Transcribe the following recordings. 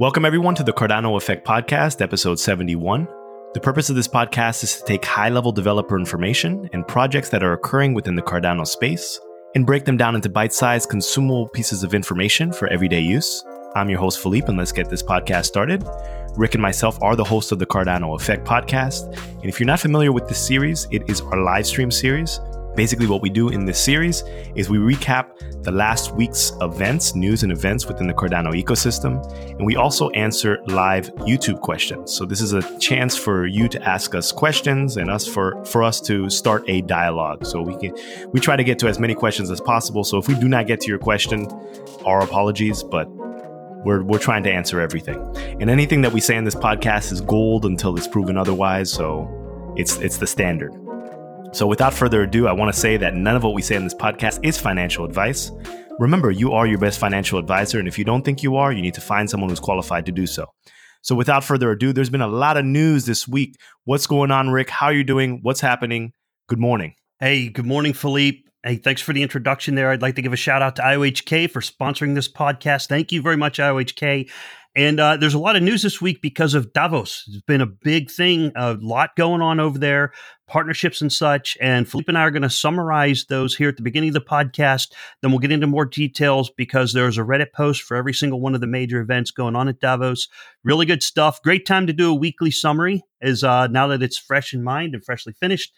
Welcome, everyone, to the Cardano Effect Podcast, episode 71. The purpose of this podcast is to take high level developer information and projects that are occurring within the Cardano space and break them down into bite sized, consumable pieces of information for everyday use. I'm your host, Philippe, and let's get this podcast started. Rick and myself are the hosts of the Cardano Effect podcast. And if you're not familiar with this series, it is our live stream series Basically, what we do in this series is we recap the last week's events, news, and events within the Cardano ecosystem. And we also answer live YouTube questions. So this is a chance for you to ask us questions and us for, for us to start a dialogue. So we can we try to get to as many questions as possible. So if we do not get to your question, our apologies, but we're, we're trying to answer everything. And anything that we say in this podcast is gold until it's proven otherwise. So it's it's the standard. So, without further ado, I want to say that none of what we say in this podcast is financial advice. Remember, you are your best financial advisor, and if you don't think you are, you need to find someone who's qualified to do so. So, without further ado, there's been a lot of news this week. What's going on, Rick? How are you doing? What's happening? Good morning. Hey, good morning, Philippe. Hey, thanks for the introduction there. I'd like to give a shout out to IOHK for sponsoring this podcast. Thank you very much, IOHK. And uh, there's a lot of news this week because of Davos. It's been a big thing, a lot going on over there, partnerships and such. And Philippe and I are going to summarize those here at the beginning of the podcast. Then we'll get into more details because there's a Reddit post for every single one of the major events going on at Davos. Really good stuff. Great time to do a weekly summary, is uh, now that it's fresh in mind and freshly finished.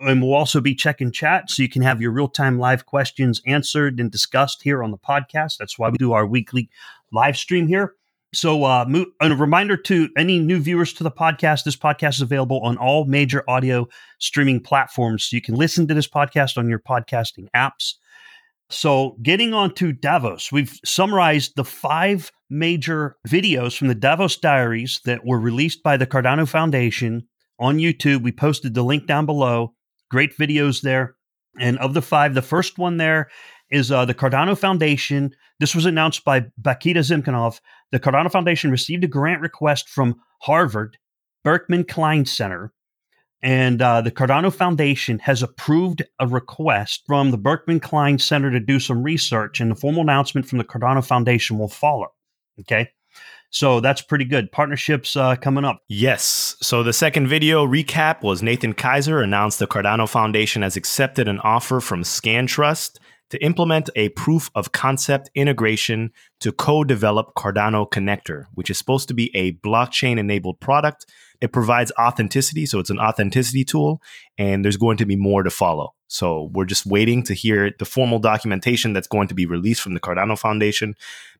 And we'll also be checking chat so you can have your real time live questions answered and discussed here on the podcast. That's why we do our weekly live stream here. So, uh, a reminder to any new viewers to the podcast this podcast is available on all major audio streaming platforms. So you can listen to this podcast on your podcasting apps. So, getting on to Davos, we've summarized the five major videos from the Davos Diaries that were released by the Cardano Foundation on YouTube. We posted the link down below. Great videos there. And of the five, the first one there is uh, the Cardano Foundation. This was announced by Bakita Zimkinov. The Cardano Foundation received a grant request from Harvard Berkman Klein Center, and uh, the Cardano Foundation has approved a request from the Berkman Klein Center to do some research, and the formal announcement from the Cardano Foundation will follow. Okay. So that's pretty good. Partnerships uh, coming up. Yes. So the second video recap was Nathan Kaiser announced the Cardano Foundation has accepted an offer from ScanTrust to implement a proof of concept integration to co develop Cardano Connector, which is supposed to be a blockchain enabled product. It provides authenticity, so it's an authenticity tool, and there's going to be more to follow. So we're just waiting to hear the formal documentation that's going to be released from the Cardano Foundation.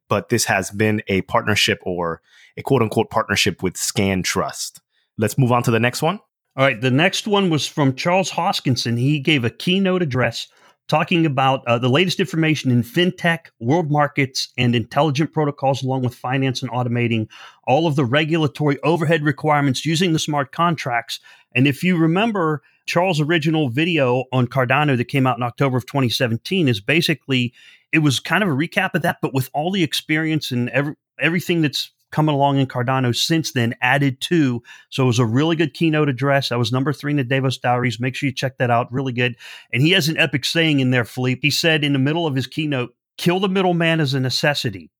But this has been a partnership or a quote unquote partnership with Scan Trust. Let's move on to the next one. All right. The next one was from Charles Hoskinson. He gave a keynote address talking about uh, the latest information in fintech, world markets, and intelligent protocols, along with finance and automating all of the regulatory overhead requirements using the smart contracts. And if you remember, Charles' original video on Cardano that came out in October of 2017 is basically it was kind of a recap of that, but with all the experience and every, everything that's coming along in Cardano since then, added to. So it was a really good keynote address. That was number three in the Davos Diaries. Make sure you check that out. Really good. And he has an epic saying in there, Philippe. He said in the middle of his keynote, kill the middleman as a necessity,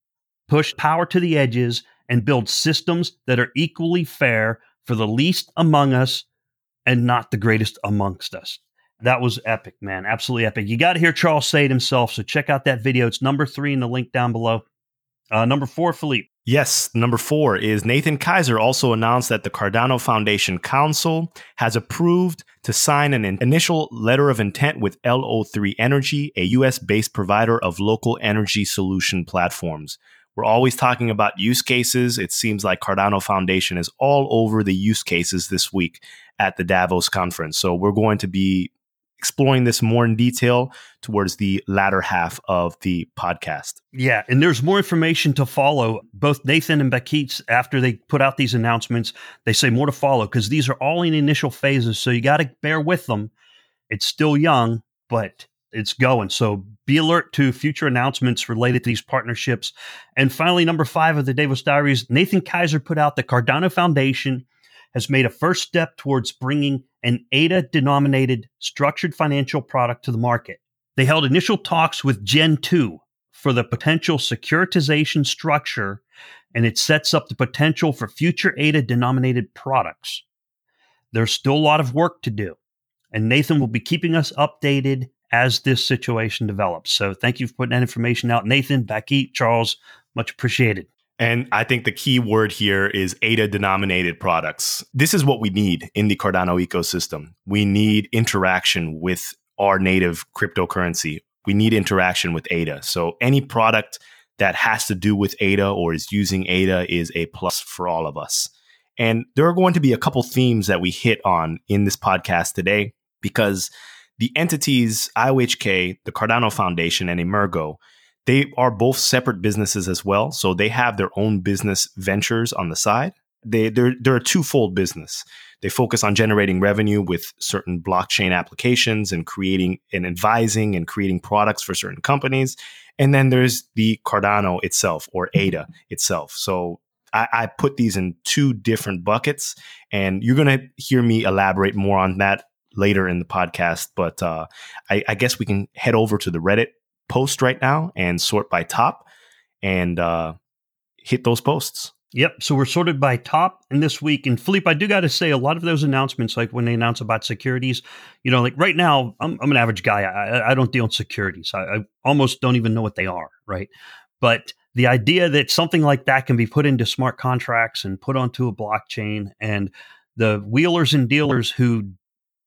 push power to the edges, and build systems that are equally fair for the least among us and not the greatest amongst us. That was epic, man. Absolutely epic. You got to hear Charles say it himself. So check out that video. It's number three in the link down below. Uh, number four, Philippe. Yes, number four is Nathan Kaiser also announced that the Cardano Foundation Council has approved to sign an initial letter of intent with LO3 Energy, a US based provider of local energy solution platforms. We're always talking about use cases. It seems like Cardano Foundation is all over the use cases this week at the Davos conference. So we're going to be exploring this more in detail towards the latter half of the podcast. Yeah, and there's more information to follow. Both Nathan and Bakit, after they put out these announcements, they say more to follow because these are all in initial phases. So you got to bear with them. It's still young, but it's going. So be alert to future announcements related to these partnerships. And finally, number five of the Davos Diaries, Nathan Kaiser put out the Cardano Foundation has made a first step towards bringing an ADA denominated structured financial product to the market. They held initial talks with Gen 2 for the potential securitization structure and it sets up the potential for future ADA denominated products. There's still a lot of work to do, and Nathan will be keeping us updated as this situation develops. So thank you for putting that information out. Nathan, Becky, Charles, much appreciated. And I think the key word here is ADA denominated products. This is what we need in the Cardano ecosystem. We need interaction with our native cryptocurrency. We need interaction with ADA. So any product that has to do with ADA or is using ADA is a plus for all of us. And there are going to be a couple themes that we hit on in this podcast today because the entities IOHK, the Cardano Foundation, and Emurgo they are both separate businesses as well. So they have their own business ventures on the side. They, they're, they're a twofold business. They focus on generating revenue with certain blockchain applications and creating and advising and creating products for certain companies. And then there's the Cardano itself or ADA itself. So I, I put these in two different buckets, and you're going to hear me elaborate more on that later in the podcast. But uh, I, I guess we can head over to the Reddit post right now and sort by top and uh, hit those posts. Yep. So we're sorted by top And this week. And Philippe, I do got to say, a lot of those announcements, like when they announce about securities, you know, like right now, I'm, I'm an average guy. I, I don't deal in securities. I, I almost don't even know what they are. Right. But the idea that something like that can be put into smart contracts and put onto a blockchain and the wheelers and dealers who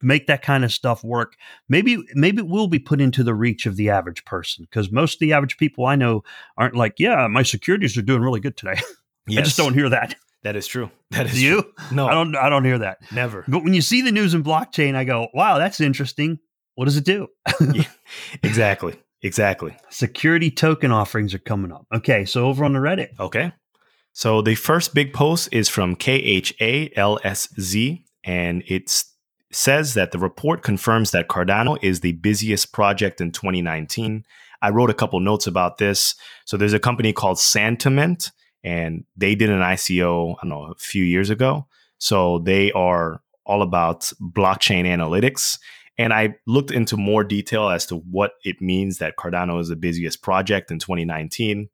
make that kind of stuff work maybe maybe it will be put into the reach of the average person because most of the average people i know aren't like yeah my securities are doing really good today. Yes. i just don't hear that. That is true. That is you? true. no. I don't i don't hear that. Never. But when you see the news in blockchain i go wow that's interesting. What does it do? Yeah, exactly. Exactly. Security token offerings are coming up. Okay so over on the reddit. Okay. So the first big post is from khalsz and it's says that the report confirms that Cardano is the busiest project in 2019. I wrote a couple notes about this. So there's a company called Santiment, and they did an ICO, I don't know, a few years ago. So they are all about blockchain analytics. And I looked into more detail as to what it means that Cardano is the busiest project in 2019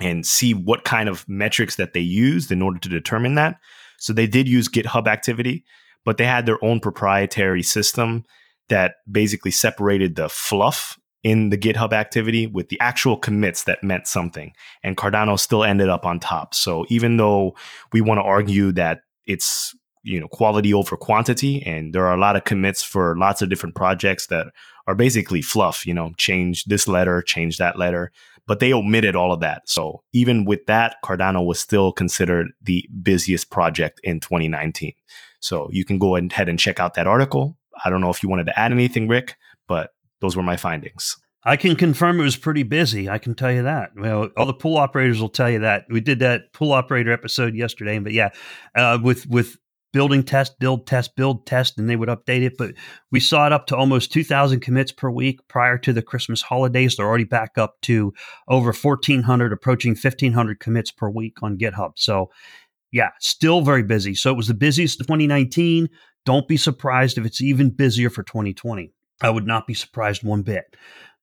and see what kind of metrics that they used in order to determine that. So they did use GitHub activity but they had their own proprietary system that basically separated the fluff in the GitHub activity with the actual commits that meant something. And Cardano still ended up on top. So even though we want to argue that it's you know quality over quantity and there are a lot of commits for lots of different projects that are basically fluff you know change this letter change that letter but they omitted all of that so even with that cardano was still considered the busiest project in 2019 so you can go ahead and check out that article. I don't know if you wanted to add anything, Rick, but those were my findings. I can confirm it was pretty busy. I can tell you that. Well, all the pool operators will tell you that. We did that pool operator episode yesterday, but yeah, uh, with with building test, build test, build test, and they would update it. But we saw it up to almost 2,000 commits per week prior to the Christmas holidays. They're already back up to over 1,400, approaching 1,500 commits per week on GitHub. So yeah, still very busy. So it was the busiest 2019. Don't be surprised if it's even busier for 2020. I would not be surprised one bit.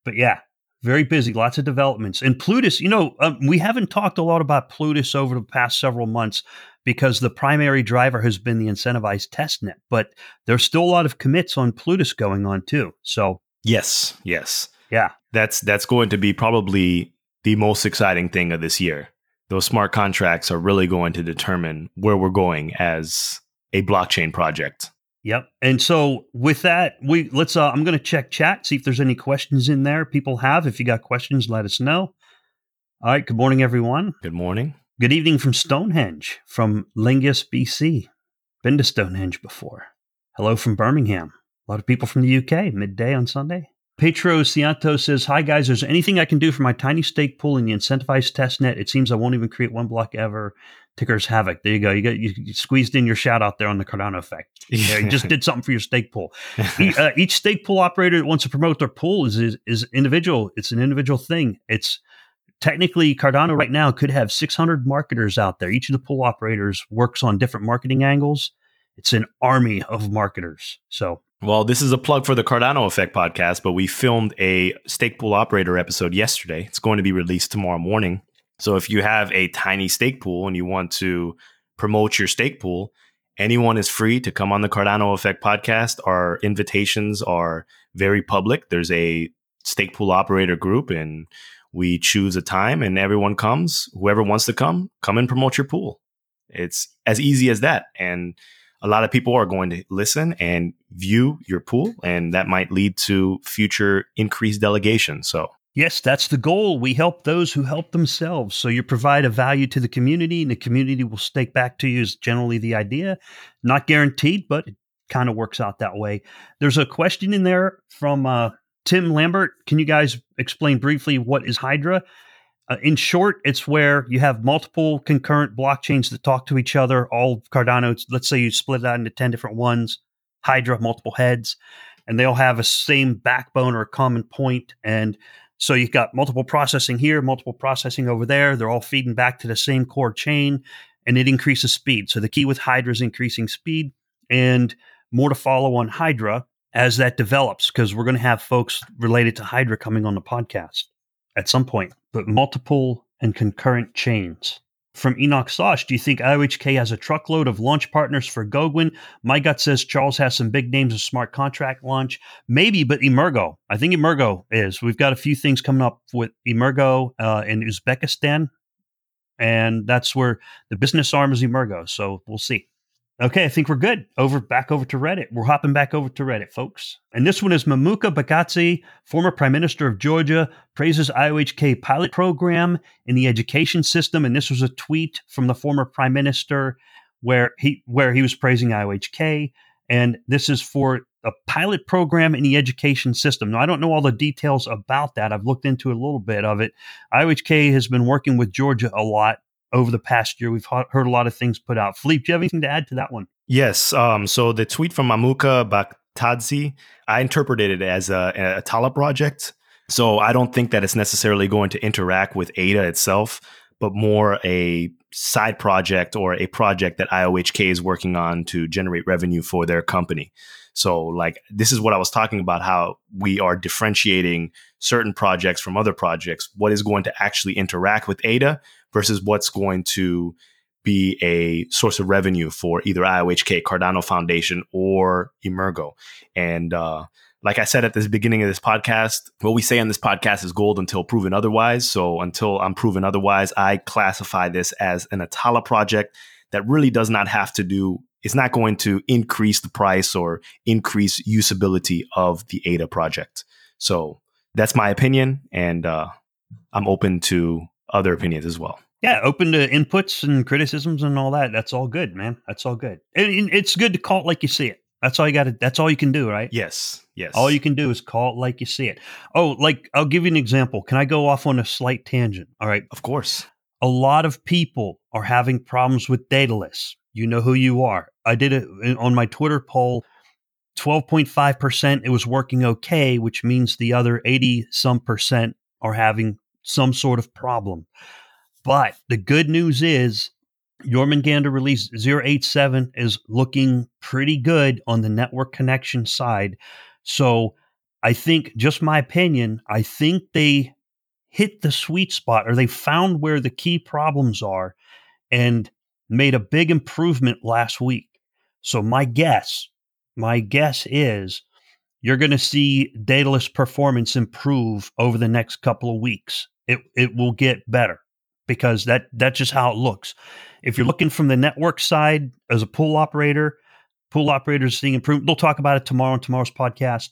But yeah, very busy, lots of developments. And Plutus, you know, um, we haven't talked a lot about Plutus over the past several months because the primary driver has been the incentivized testnet, but there's still a lot of commits on Plutus going on too. So, yes, yes. Yeah. That's that's going to be probably the most exciting thing of this year those smart contracts are really going to determine where we're going as a blockchain project. Yep. And so with that, we let's uh I'm going to check chat, see if there's any questions in there people have. If you got questions, let us know. All right, good morning everyone. Good morning. Good evening from Stonehenge, from Lingus, BC. Been to Stonehenge before. Hello from Birmingham. A lot of people from the UK, midday on Sunday. Petro Cianto says, Hi guys, there's anything I can do for my tiny stake pool in the incentivized testnet. It seems I won't even create one block ever. Tickers Havoc. There you go. You got you, you squeezed in your shout out there on the Cardano effect. Yeah, you just did something for your stake pool. each, uh, each stake pool operator that wants to promote their pool is, is is individual. It's an individual thing. It's technically Cardano right now could have 600 marketers out there. Each of the pool operators works on different marketing angles. It's an army of marketers. So well, this is a plug for the Cardano Effect podcast, but we filmed a stake pool operator episode yesterday. It's going to be released tomorrow morning. So if you have a tiny stake pool and you want to promote your stake pool, anyone is free to come on the Cardano Effect podcast. Our invitations are very public. There's a stake pool operator group and we choose a time and everyone comes. Whoever wants to come, come and promote your pool. It's as easy as that. And a lot of people are going to listen and view your pool, and that might lead to future increased delegation. So, yes, that's the goal. We help those who help themselves. So, you provide a value to the community, and the community will stake back to you, is generally the idea. Not guaranteed, but it kind of works out that way. There's a question in there from uh, Tim Lambert. Can you guys explain briefly what is Hydra? Uh, in short, it's where you have multiple concurrent blockchains that talk to each other. All Cardano, let's say you split it into 10 different ones, Hydra, multiple heads, and they all have a same backbone or a common point. And so you've got multiple processing here, multiple processing over there. They're all feeding back to the same core chain, and it increases speed. So the key with Hydra is increasing speed, and more to follow on Hydra as that develops, because we're going to have folks related to Hydra coming on the podcast at some point but multiple and concurrent chains. From Enoch Sosh, do you think IOHK has a truckload of launch partners for Goguen? My gut says Charles has some big names of smart contract launch. Maybe, but Emurgo. I think Emurgo is. We've got a few things coming up with Emurgo uh, in Uzbekistan, and that's where the business arm is Emurgo. So we'll see. Okay, I think we're good. Over back over to Reddit. We're hopping back over to Reddit, folks. And this one is Mamuka Bakhtadze, former Prime Minister of Georgia, praises IOHK pilot program in the education system. And this was a tweet from the former Prime Minister where he where he was praising IOHK. And this is for a pilot program in the education system. Now, I don't know all the details about that. I've looked into a little bit of it. IOHK has been working with Georgia a lot over the past year. We've heard a lot of things put out. Philippe, do you have anything to add to that one? Yes. Um, so the tweet from Mamuka Bakhtadze, I interpreted it as a, Atala project. So I don't think that it's necessarily going to interact with ADA itself, but more a side project or a project that IOHK is working on to generate revenue for their company. So, like, this is what I was talking about how we are differentiating certain projects from other projects. What is going to actually interact with ADA versus what's going to be a source of revenue for either IOHK, Cardano Foundation, or Emurgo. And uh, like I said at the beginning of this podcast, what we say on this podcast is gold until proven otherwise. So until I'm proven otherwise, I classify this as an Atala project that really does not have to do, it's not going to increase the price or increase usability of the ADA project. So that's my opinion. And uh, I'm open to other opinions as well. Yeah, open to inputs and criticisms and all that. That's all good, man. That's all good. And it's good to call it like you see it. That's all you got to. That's all you can do, right? Yes. Yes. All you can do is call it like you see it. Oh, like I'll give you an example. Can I go off on a slight tangent? All right. Of course. A lot of people are having problems with Daedalus. You know who you are. I did it uh, on my Twitter poll. 12.5% it was working okay, which means the other 80 some percent are having some sort of problem. But the good news is Jormungandr release 087 is looking pretty good on the network connection side. So I think, just my opinion, I think they hit the sweet spot or they found where the key problems are and made a big improvement last week. So my guess, my guess is you're going to see Daedalus performance improve over the next couple of weeks it it will get better because that that's just how it looks. If you're looking from the network side as a pool operator, pool operators seeing improvement. They'll talk about it tomorrow on tomorrow's podcast.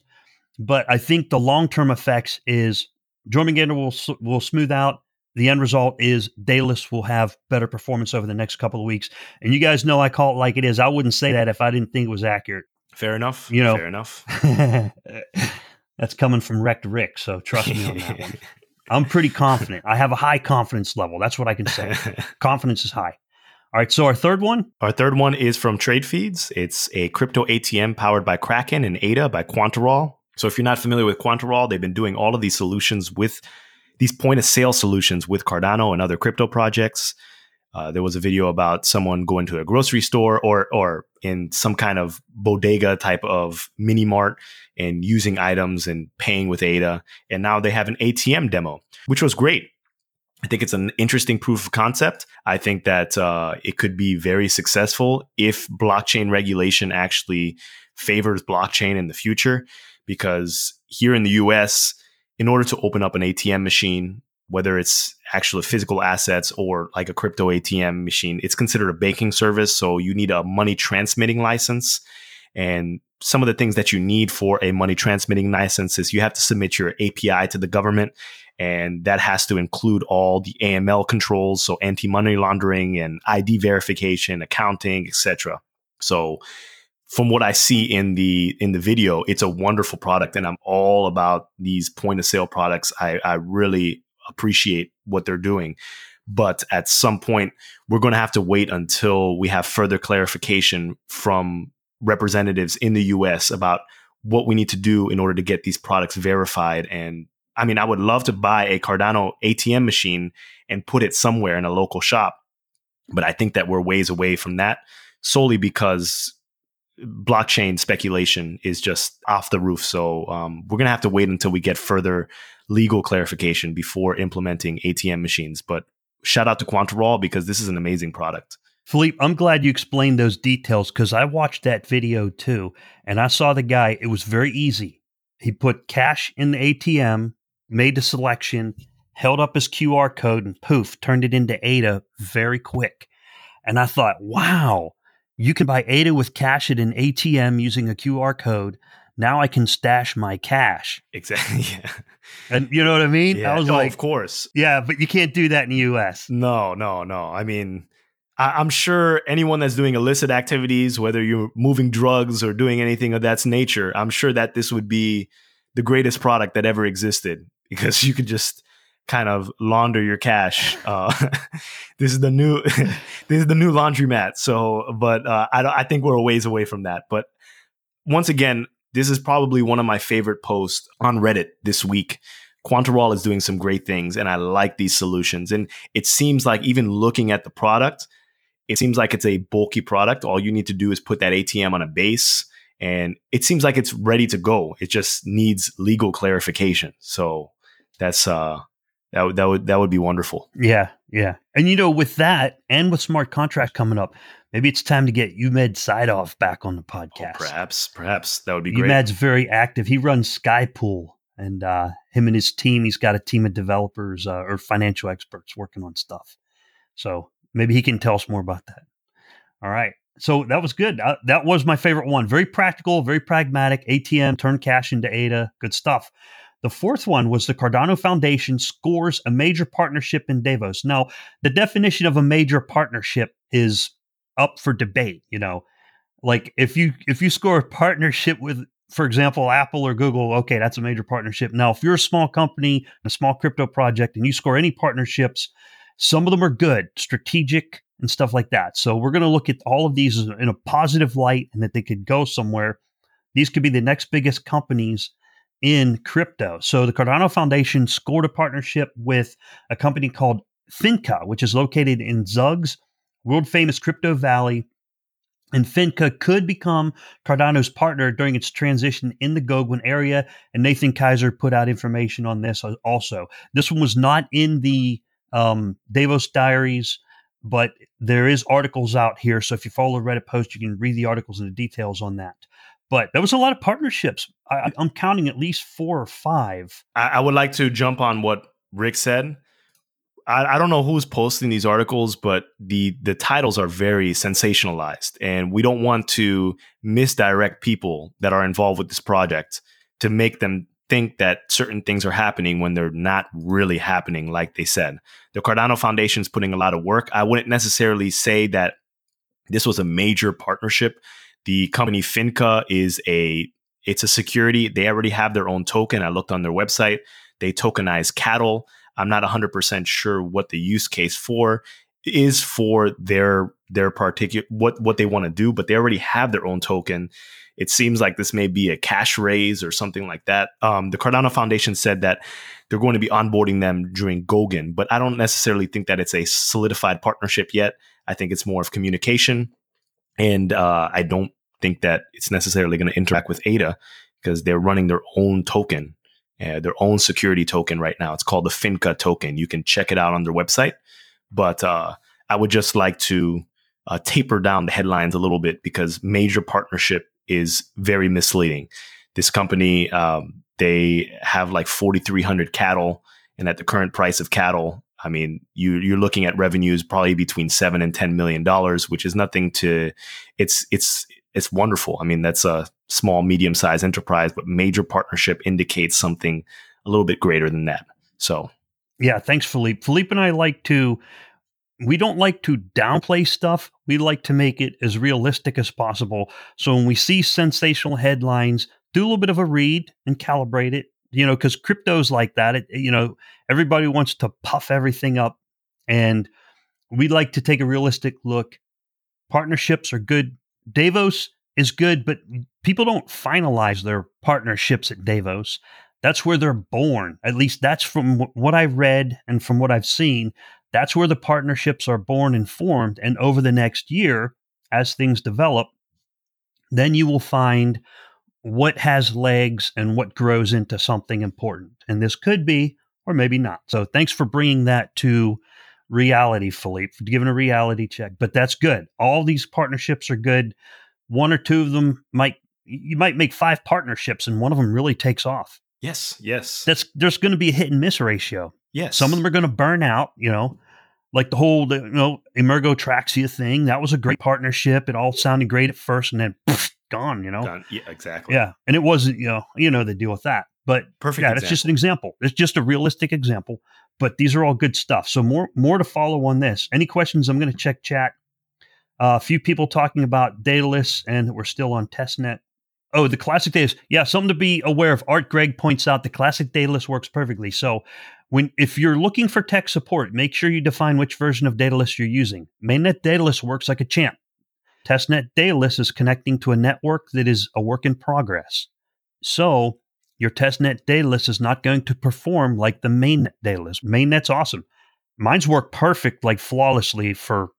But I think the long term effects is Jormungandr will will smooth out. The end result is Daedalus will have better performance over the next couple of weeks. And you guys know I call it like it is. I wouldn't say that if I didn't think it was accurate. Fair enough. You know, fair enough. that's coming from Wrecked Rick, so trust me on that one. I'm pretty confident. I have a high confidence level. That's what I can say. confidence is high. All right. So our third one? Our third one is from Trade Feeds. It's a crypto ATM powered by Kraken and ADA by Quantarol. So if you're not familiar with Quantarol, they've been doing all of these solutions with these point of sale solutions with Cardano and other crypto projects. Uh, there was a video about someone going to a grocery store or or in some kind of bodega type of mini mart and using items and paying with ADA. And now they have an ATM demo, which was great. I think it's an interesting proof of concept. I think that uh, it could be very successful if blockchain regulation actually favors blockchain in the future. Because here in the US, in order to open up an ATM machine, whether it's actual physical assets or like a crypto ATM machine, it's considered a banking service. So you need a money transmitting license. And some of the things that you need for a money transmitting license is you have to submit your API to the government. And that has to include all the AML controls, so anti money laundering and ID verification, accounting, etc. So from what I see in the in the video, it's a wonderful product, and I'm all about these point of sale products. I, I really appreciate what they're doing, but at some point, we're going to have to wait until we have further clarification from representatives in the U.S. about what we need to do in order to get these products verified. And I mean, I would love to buy a Cardano ATM machine and put it somewhere in a local shop, but I think that we're ways away from that solely because blockchain speculation is just off the roof. So um, we're going to have to wait until we get further legal clarification before implementing ATM machines. But shout out to Quantaroll because this is an amazing product. Philippe, I'm glad you explained those details because I watched that video too. And I saw the guy, it was very easy. He put cash in the ATM, made the selection, held up his QR code, and poof, turned it into ADA very quick. And I thought, wow, you can buy ADA with cash at an ATM using a QR code. Now I can stash my cash. Exactly. Yeah. And you know what I mean? Yeah. I was oh, like, of course. Yeah, but you can't do that in the US. No, no, no. I mean, I- am sure anyone that's doing illicit activities, whether you're moving drugs or doing anything of that nature, I'm sure that this would be the greatest product that ever existed because you could just kind of launder your cash. Uh, this is the new this is the new laundromat. So, but uh, I I think we're a ways away from that. But once again, this is probably one of my favorite posts on Reddit this week. Quantaroll is doing some great things, and I like these solutions. And it seems like even looking at the product, it seems like it's a bulky product. All you need to do is put that ATM on a base, and it seems like it's ready to go. It just needs legal clarification. So that's uh that would that would that would be wonderful. Yeah, yeah. And you know, with that and with smart contract coming up, maybe it's time to get Umed Saidov back on the oh, podcast. Oh, perhaps, perhaps that would be great. Umed's very active. He runs Skypool, and uh, him and his team. He's got a team of developers uh, or financial experts working on stuff. So maybe he can tell us more about that. All right. So that was good. Uh, that was my favorite one. Very practical, very pragmatic. ATM, turn cash into ADA. Good stuff. The fourth one was the Cardano Foundation scores a major partnership in Davos. Now, the definition of a major partnership is up for debate, you know. Like if you if you score a partnership with for example, Apple or Google, okay, that's a major partnership. Now, if you're a small company, a small crypto project, and you score any partnerships, some of them are good, strategic, and stuff like that. So, we're going to look at all of these in a positive light and that they could go somewhere. These could be the next biggest companies in crypto. So the Cardano Foundation scored a partnership with a company called Finca, which is located in Zug's world famous crypto valley. And Finca could become Cardano's partner during its transition in the Goguen area. And Nathan Kaiser put out information on this also. This one was not in the um, Davos diaries, but there is articles out here. So if you follow the Reddit post, you can read the articles and the details on that. But there was a lot of partnerships. I, am counting at least four or five. I, I, would like to jump on what Rick said. I, I don't know who's posting these articles, but the the titles are very sensationalized, and we don't want to misdirect people that are involved with this project to make them think that certain things are happening when they're not really happening like they said. The Cardano Foundation is putting a lot of work. I wouldn't necessarily say that this was a major partnership the company Finca is a it's a security. They already have their own token. I looked on their website. They tokenize cattle. I'm not 100% sure what the use case for is for their their particular what what they want to do, but they already have their own token. It seems like this may be a cash raise or something like that. Um, the Cardano Foundation said that they're going to be onboarding them during Goguen, but I don't necessarily think that it's a solidified partnership yet. I think it's more of communication, and uh, I don't think that it's necessarily going to interact with ADA because they're running their own token. uh, their own security token right now. It's called the Finca token. You can check it out on their website. But uh, I would just like to uh, taper down the headlines a little bit because major partnership is very misleading. This company, um, they have like 4,300 cattle, and at the current price of cattle, I mean, you you're looking at revenues probably between seven and ten million dollars, which is nothing to. It's it's it's wonderful. I mean, that's a small, medium sized enterprise, but major partnership indicates something a little bit greater than that. So, yeah, thanks, Philippe. Philippe and I like to. We don't like to downplay stuff. We like to make it as realistic as possible. So when we see sensational headlines, do a little bit of a read and calibrate it you know, because crypto's like that. It, you know, everybody wants to puff everything up, and we like to take a realistic look. Partnerships are good. Davos is good, but people don't finalize their partnerships at Davos. That's where they're born. At least that's from what I read and from what I've seen. That's where the partnerships are born and formed. And over the next year, as things develop, then you will find what has legs and what grows into something important. And this could be, or maybe not. So thanks for bringing that to reality, Philippe, giving a reality check. But that's good. All these partnerships are good. One or two of them might, you might make five partnerships and one of them really takes off. Yes, yes. That's there's going to be a hit and miss ratio. Yes. Some of them are going to burn out, you know, like the whole you know Emurgo Traxia thing. That was a great partnership. It all sounded great at first, and then poof, gone, you know? Gone. Yeah, exactly. Yeah. And it wasn't, you know, you know the deal with that. But perfect. Yeah, it's just an example. It's just a realistic example. But these are all good stuff. So more more to follow on this. Any questions? I'm going to check chat. Uh, a few people talking about Daedalus and we're still on testnet. Oh, the classic Daedalus. Yeah, something to be aware of. Art Greg points out the classic Daedalus works perfectly. So when if you're looking for tech support, make sure you define which version of Daedalus you're using. Mainnet Daedalus works like a champ. Testnet Daedalus is connecting to a network that is a work in progress. So your testnet Daedalus is not going to perform like the mainnet Daedalus. Mainnet's awesome. Mine's worked perfect, like flawlessly for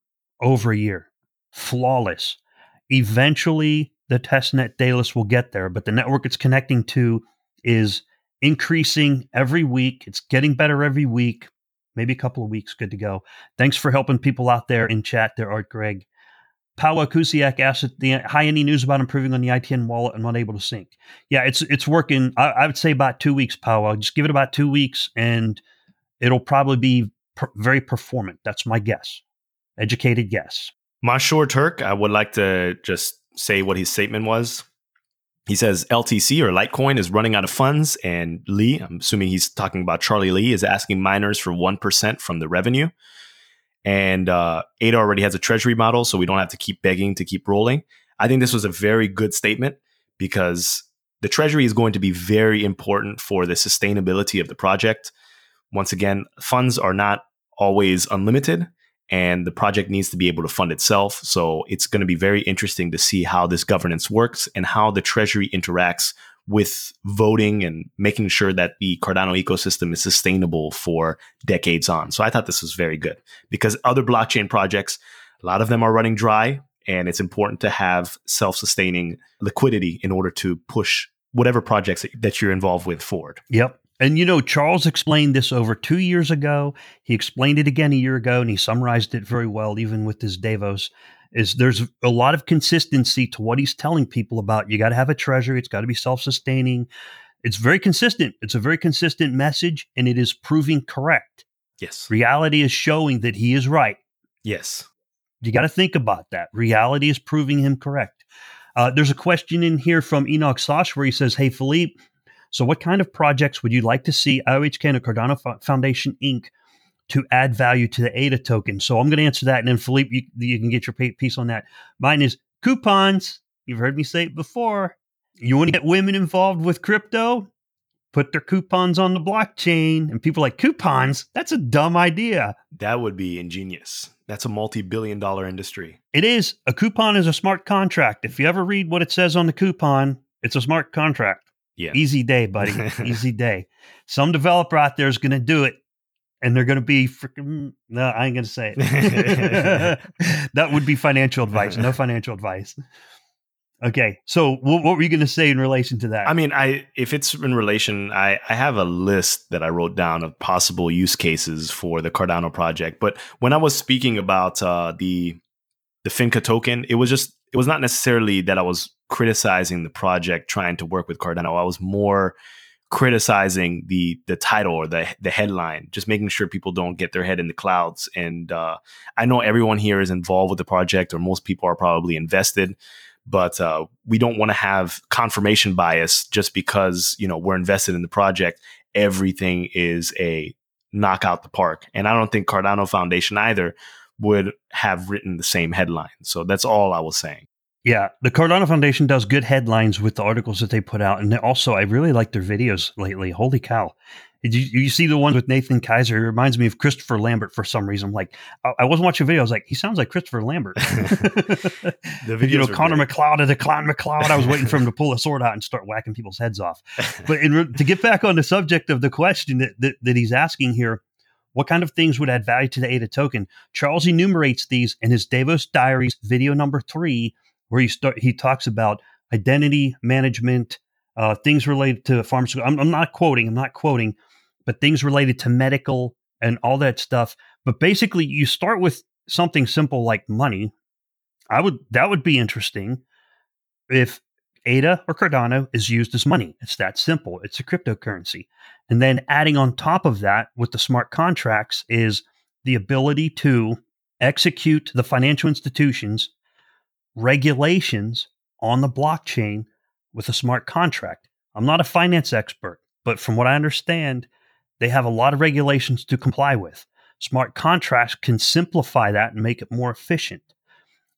over a year. Flawless. Eventually, the testnet Daedalus will get there, but the network it's connecting to is increasing every week. It's getting better every week. Maybe a couple of weeks, good to go. Thanks for helping people out there in chat there, Art Greg. Paolo Kusiak asked the high any news about improving on the ITN wallet and not able to sync. Yeah, it's it's working. I, I, would say about two weeks, Paolo. Just give it about two weeks, and it'll probably be very performant. That's my guess. Educated guess. Mashur Turk, I would like to just say what his statement was. He says LTC or Litecoin is running out of funds, and Lee, I'm assuming he's talking about Charlie Lee, is asking miners for 1% from the revenue. And uh, ADA already has a treasury model, so we don't have to keep begging to keep rolling. I think this was a very good statement because the treasury is going to be very important for the sustainability of the project. Once again, funds are not always unlimited and the project needs to be able to fund itself. So it's going to be very interesting to see how this governance works and how the treasury interacts with voting and making sure that the Cardano ecosystem is sustainable for decades on. So I thought this was very good because other blockchain projects, a lot of them are running dry and it's important to have self-sustaining liquidity in order to push whatever projects that you're involved with forward. Yep. And you know, Charles explained this over two years ago. He explained it again a year ago, and he summarized it very well, even with his Davos is there's a lot of consistency to what he's telling people about. You got to have a treasury it's got to be self-sustaining. It's very consistent. It's a very consistent message and it is proving correct. Yes. Reality is showing that he is right. Yes. You got to think about that. Reality is proving him correct. Uh, there's a question in here from enoch sosh where he says hey philippe so what kind of projects would you like to see? IOHK and Cardano Foundation Inc to add value to the ADA token. So I'm going to answer that, and then Philippe, you, you can get your piece on that. Mine is coupons. You've heard me say it before. You want to get women involved with crypto? Put their coupons on the blockchain. And people like coupons. That's a dumb idea. That would be ingenious. That's a multi-billion dollar industry. It is. A coupon is a smart contract. If you ever read what it says on the coupon, it's a smart contract. Yeah. Easy day, buddy. Easy day. Some developer out there is going to do it and they're going to be freaking. No, I ain't going to say it. that would be financial advice. No financial advice. Okay, so what, what were you going to say in relation to that? I mean, I if it's in relation, I I have a list that I wrote down of possible use cases for the Cardano project. But when I was speaking about uh, the the Finca token, it was just it was not necessarily that I was criticizing the project trying to work with Cardano. I was more criticizing the the title or the the headline, just making sure people don't get their head in the clouds. And uh, I know everyone here is involved with the project, or most people are probably invested but uh, we don't want to have confirmation bias just because you know we're invested in the project. Everything is a knockout the park, and I don't think Cardano Foundation either would have written the same headline. So that's all I was saying. Yeah, the Cardano Foundation does good headlines with the articles that they put out, and also I really like their videos lately. Holy cow! Did you, you see the ones with Nathan Kaiser? It reminds me of Christopher Lambert for some reason. like, I, I wasn't watching videos, was like, he sounds like Christopher Lambert. the videos you know, Connor great. MacLeod of the Clown MacLeod. I was waiting for him to pull a sword out and start whacking people's heads off. But in, to get back on the subject of the question that, that, that he's asking here, what kind of things would add value to the ADA token? Charles enumerates these in his Davos Diaries video number three, where he start he talks about identity management, uh, things related to pharmaceutical. I'm, I'm, not quoting. I'm not quoting, but things related to medical and all that stuff. But basically, you start with something simple like money. I would that would be interesting if ADA or Cardano is used as money. It's that simple. It's a cryptocurrency. And then adding on top of that with the smart contracts is the ability to execute the financial institutions regulations on the blockchain with a smart contract. I'm not a finance expert, but from what I understand, they have a lot of regulations to comply with. Smart contracts can simplify that and make it more efficient.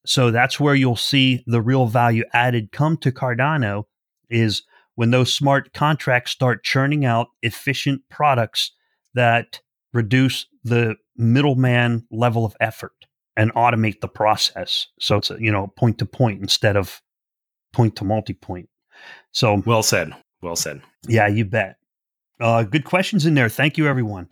So that's where you'll see the real value added come to Cardano is when those smart contracts start churning out efficient products that reduce the middleman level of effort and automate the process. So it's a, you know point to point instead of point to multi point. So well said. Well said. Yeah, you bet. Uh, good questions in there. Thank you, everyone.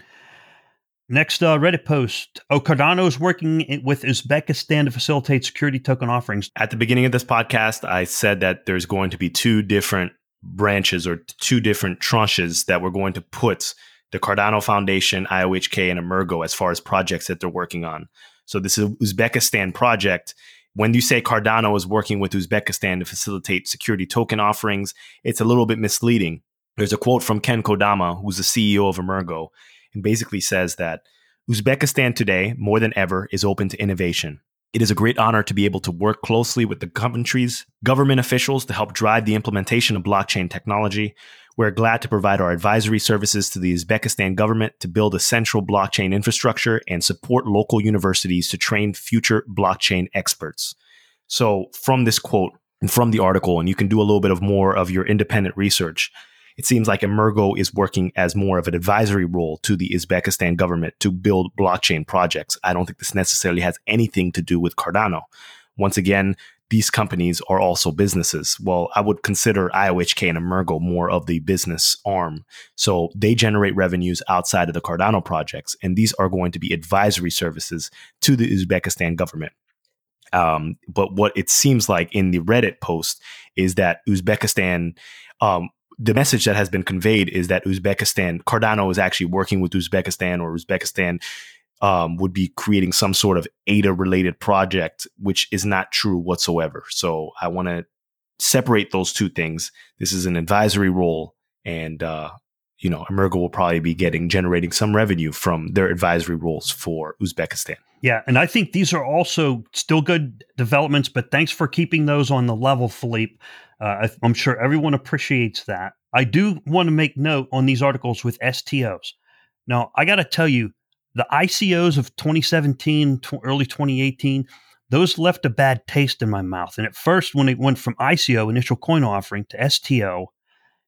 Next uh, Reddit post. Oh, Cardano is working with Uzbekistan to facilitate security token offerings. At the beginning of this podcast, I said that there's going to be two different branches or two different tranches that we're going to put the Cardano Foundation, IOHK, and Emurgo as far as projects that they're working on. So this is Uzbekistan project. When you say Cardano is working with Uzbekistan to facilitate security token offerings, it's a little bit misleading there's a quote from Ken Kodama, who's the CEO of Emurgo, and basically says that Uzbekistan today, more than ever, is open to innovation. It is a great honor to be able to work closely with the country's government officials to help drive the implementation of blockchain technology. We're glad to provide our advisory services to the Uzbekistan government to build a central blockchain infrastructure and support local universities to train future blockchain experts. So, from this quote and from the article, and you can do a little bit of more of your independent research, it seems like Emurgo is working as more of an advisory role to the Uzbekistan government to build blockchain projects. I don't think this necessarily has anything to do with Cardano. Once again, these companies are also businesses. Well, I would consider IOHK and Emurgo more of the business arm. So they generate revenues outside of the Cardano projects, and these are going to be advisory services to the Uzbekistan government. Um, but what it seems like in the Reddit post is that Uzbekistan um, the message that has been conveyed is that Uzbekistan, Cardano is actually working with Uzbekistan or Uzbekistan um, would be creating some sort of ADA related project, which is not true whatsoever. So I want to separate those two things. This is an advisory role, and uh, you know, Emurgo will probably be getting generating some revenue from their advisory roles for Uzbekistan. Yeah, and I think these are also still good developments, but thanks for keeping those on the level, Philippe. Uh, I'm sure everyone appreciates that. I do want to make note on these articles with STOs. Now, I got to tell you, the ICOs of 2017, early 2018, those left a bad taste in my mouth. And at first, when it went from ICO, initial coin offering, to STO,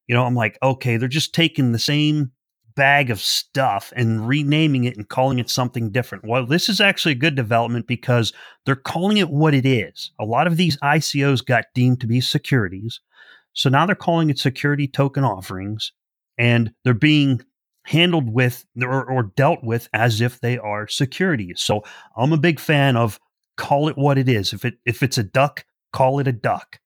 you know, I'm like, okay, they're just taking the same bag of stuff and renaming it and calling it something different. Well, this is actually a good development because they're calling it what it is. A lot of these ICOs got deemed to be securities. So now they're calling it security token offerings and they're being handled with or, or dealt with as if they are securities. So I'm a big fan of call it what it is. If it if it's a duck, call it a duck.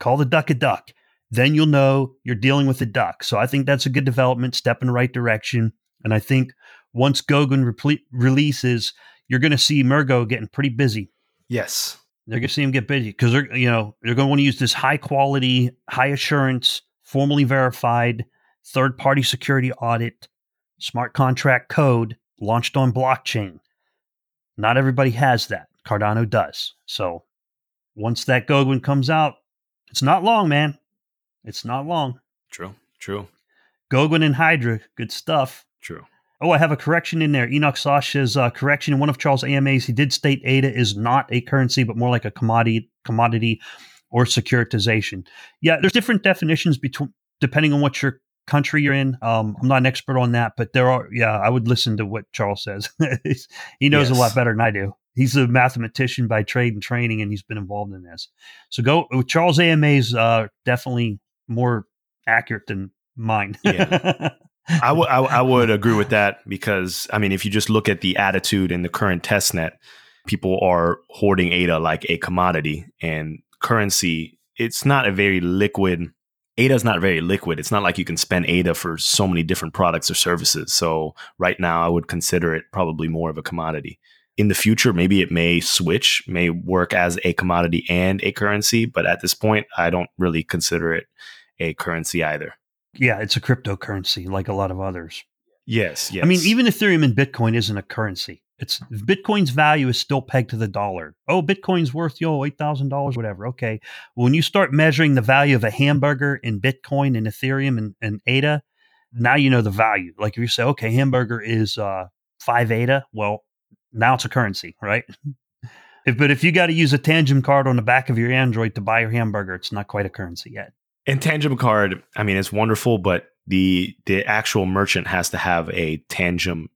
Call the duck a duck. Then you'll know you're dealing with a duck. So I think that's a good development, step in the right direction. And I think once reple- releases, you're going to see Mergo getting pretty busy. Yes. They're going to see him get busy because they're, you know, they're going to want to use this high quality, high assurance, formally verified, third party security audit, smart contract code launched on blockchain. Not everybody has that. Cardano does. So once that Goguen comes out, it's not long, man. It's not long. True. True. Goguen and Hydra, good stuff. True. Oh, I have a correction in there. Enoch Sasha's uh, correction in one of Charles' AMAs. He did state ADA is not a currency, but more like a commodity, commodity or securitization. Yeah, there's different definitions between depending on what your country you're in. Um, I'm not an expert on that, but there are. Yeah, I would listen to what Charles says. he knows yes. a lot better than I do. He's a mathematician by trade and training, and he's been involved in this. So go with Charles AMA's uh, definitely more accurate than mine. yeah. I would I, I would agree with that because I mean if you just look at the attitude in the current test net, people are hoarding ADA like a commodity and currency. It's not a very liquid. ADA is not very liquid. It's not like you can spend ADA for so many different products or services. So right now, I would consider it probably more of a commodity. In the future, maybe it may switch, may work as a commodity and a currency, but at this point, I don't really consider it a currency either. Yeah, it's a cryptocurrency like a lot of others. Yes, yes. I mean, even Ethereum and Bitcoin isn't a currency. It's Bitcoin's value is still pegged to the dollar. Oh, Bitcoin's worth yo eight thousand dollars, whatever. Okay, when you start measuring the value of a hamburger in Bitcoin and Ethereum and, and ADA, now you know the value. Like if you say, okay, hamburger is uh, five ADA, well, now it's a currency, right? If, but if you got to use a Tangem card on the back of your Android to buy your hamburger, it's not quite a currency yet. And Tangem card, I mean, it's wonderful, but the the actual merchant has to have a Tangem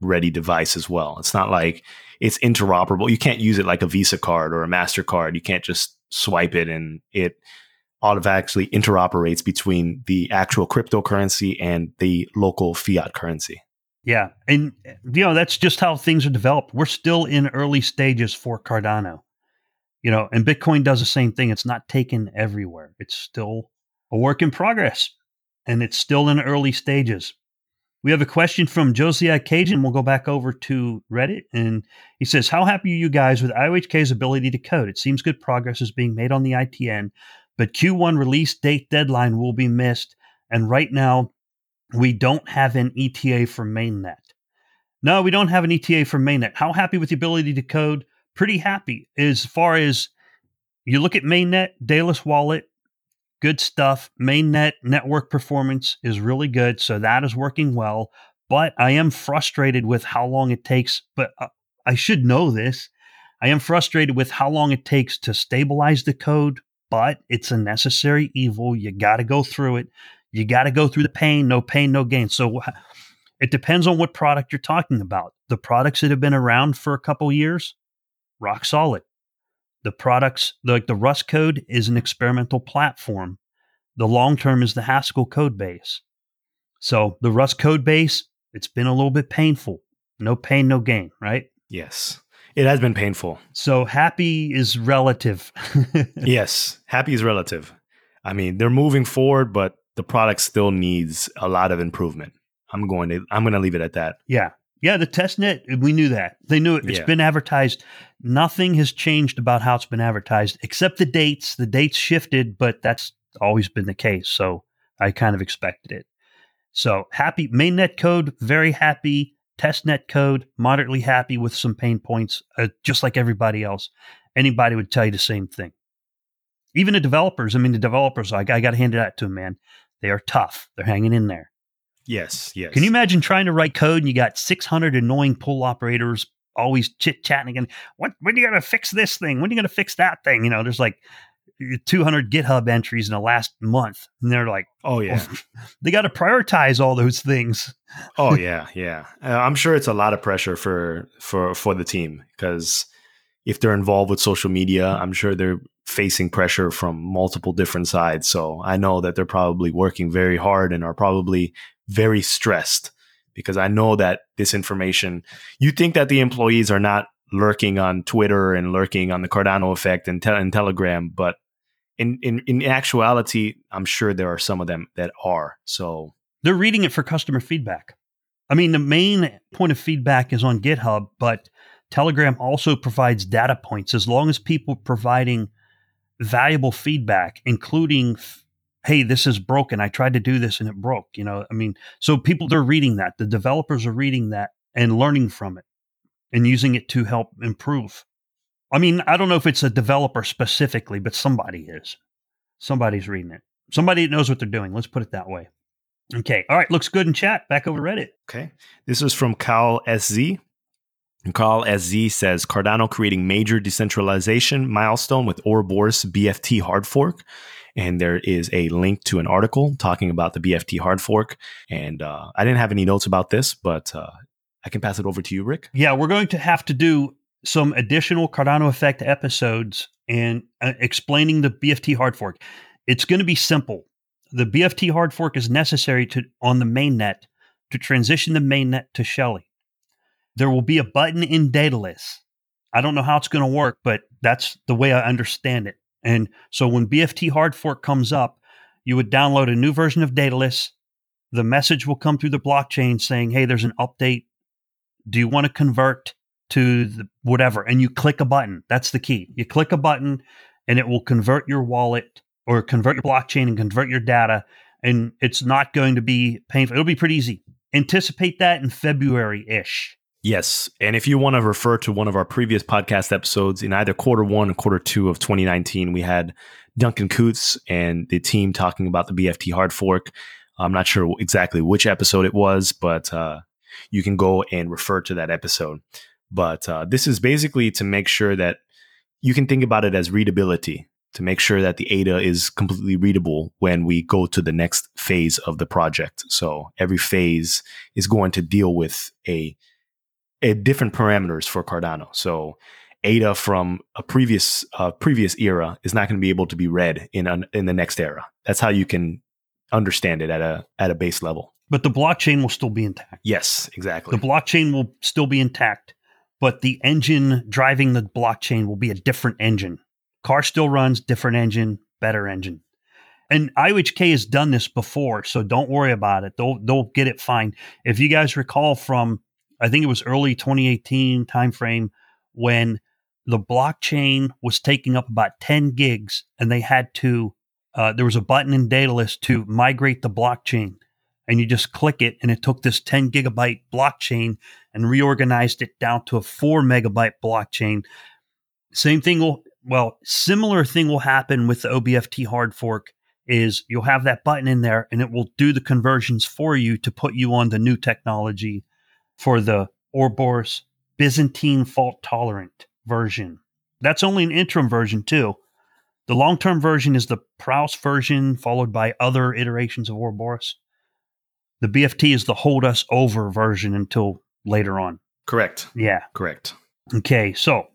ready device as well. It's not like it's interoperable. You can't use it like a Visa card or a Mastercard. You can't just swipe it and it automatically interoperates between the actual cryptocurrency and the local fiat currency. Yeah, and you know that's just how things are developed. We're still in early stages for Cardano you know, and Bitcoin does the same thing. It's not taken everywhere. It's still a work in progress and it's still in early stages. We have a question from Josiah Cajun. We'll go back over to Reddit. And he says, How happy are you guys with IOHK's ability to code? It seems good progress is being made on the ITN, but Q1 release date deadline will be missed. And right now, we don't have an ETA for mainnet. No, we don't have an ETA for mainnet. How happy with the ability to code? pretty happy as far as you look at mainnet, Daedalus Wallet, good stuff. Mainnet network performance is really good. So that is working well. But I am frustrated with how long it takes. But uh, I should know this. I am frustrated with how long it takes to stabilize the code, but it's a necessary evil. You got to go through it. You got to go through the pain. No pain, no gain. So it depends on what product you're talking about. The products that have been around for a couple years, rock solid. The products, like the Rust code, is an experimental platform. The long term is the Haskell code base. So the Rust code base, it's been a little bit painful. No pain, no gain, right? Yes. It has been painful. So happy is relative. yes, happy is relative. I mean, they're moving forward, but the product still needs a lot of improvement. I'm going to I'm going to leave it at that. Yeah. Yeah, the test net, we knew that. They knew it. It's yeah. been advertised. Nothing has changed about how it's been advertised except the dates. The dates shifted, but that's always been the case. So I kind of expected it. So happy mainnet code, very happy. Testnet code, moderately happy with some pain points, uh, just like everybody else. Anybody would tell you the same thing. Even the developers, I mean, the developers, I, I got to hand it out to them, man. They are tough. They're hanging in there. Yes, yes. Can you imagine trying to write code and you got 600 annoying pool operators always chit chatting and what when are you going to fix this thing? When are you going to fix that thing? You know, there's like 200 GitHub entries in the last month, and they're like, "Oh yeah, they got to prioritize all those things." oh yeah, yeah. Uh, I'm sure it's a lot of pressure for for for the team because if they're involved with social media, I'm sure they're facing pressure from multiple different sides. So I know that they're probably working very hard and are probably very stressed because I know that this information, you think that the employees are not lurking on Twitter and lurking on the Cardano effect and, te- and Telegram, but in, in in actuality, I'm sure there are some of them that are. So they're reading it for customer feedback. I mean, the main point of feedback is on GitHub, but Telegram also provides data points as long as people providing valuable feedback, including, hey, this is broken. I tried to do this and it broke. You know, I mean, so people they're reading that. The developers are reading that and learning from it and using it to help improve. I mean, I don't know if it's a developer specifically, but somebody is. Somebody's reading it. Somebody knows what they're doing. Let's put it that way. Okay. All right. Looks good in chat. Back over Reddit. Okay. This is from Carl SZ. Carl SZ says Cardano creating major decentralization milestone with Ouroboros BFT hard fork. And there is a link to an article talking about the BFT hard fork. And uh, I didn't have any notes about this, but uh, I can pass it over to you, Rick. Yeah, we're going to have to do some additional Cardano Effect episodes and uh, explaining the BFT hard fork. It's going to be simple. The BFT hard fork is necessary to on the mainnet to transition the mainnet to Shelley. There will be a button in Daedalus. I don't know how it's going to work, but that's the way I understand it. And so when BFT hard fork comes up, you would download a new version of Daedalus. The message will come through the blockchain saying, "Hey, there's an update. Do you want to convert to whatever? And you click a button. That's the key. You click a button and it will convert your wallet or convert your blockchain and convert your data and it's not going to be painful. It'll be pretty easy. Anticipate that in february-ish Yes. And if you want to refer to one of our previous podcast episodes in either quarter one or quarter two of 2019, we had Duncan Coutts and the team talking about the BFT hard fork. I'm not sure exactly which episode it was, but uh, you can go and refer to that episode. But uh, this is basically to make sure that you can think about it as readability to make sure that the ADA is completely readable when we go to the next phase of the project. So every phase is going to deal with a different parameters for Cardano. So ADA from a previous uh, previous era is not going to be able to be read in an, in the next era. That's how you can understand it at a at a base level. But the blockchain will still be intact. Yes, exactly. The blockchain will still be intact, but the engine driving the blockchain will be a different engine. Car still runs, different engine, better engine. And IOHK has done this before, so don't worry about it. They'll they'll get it fine. If you guys recall from I think it was early 2018 timeframe when the blockchain was taking up about 10 gigs and they had to uh, there was a button in Daedalus to migrate the blockchain. And you just click it and it took this 10 gigabyte blockchain and reorganized it down to a 4 megabyte blockchain. Same thing will well similar thing will happen with the obft hard fork is you'll have that button in there and it will do the conversions for you to put you on the new technology for the Ouroboros Byzantine fault tolerant version. That's only an interim version too. The long term version is the Praos version, followed by other iterations of Ouroboros. The BFT is the hold us over version until later on. Correct. Yeah. Correct. Okay. So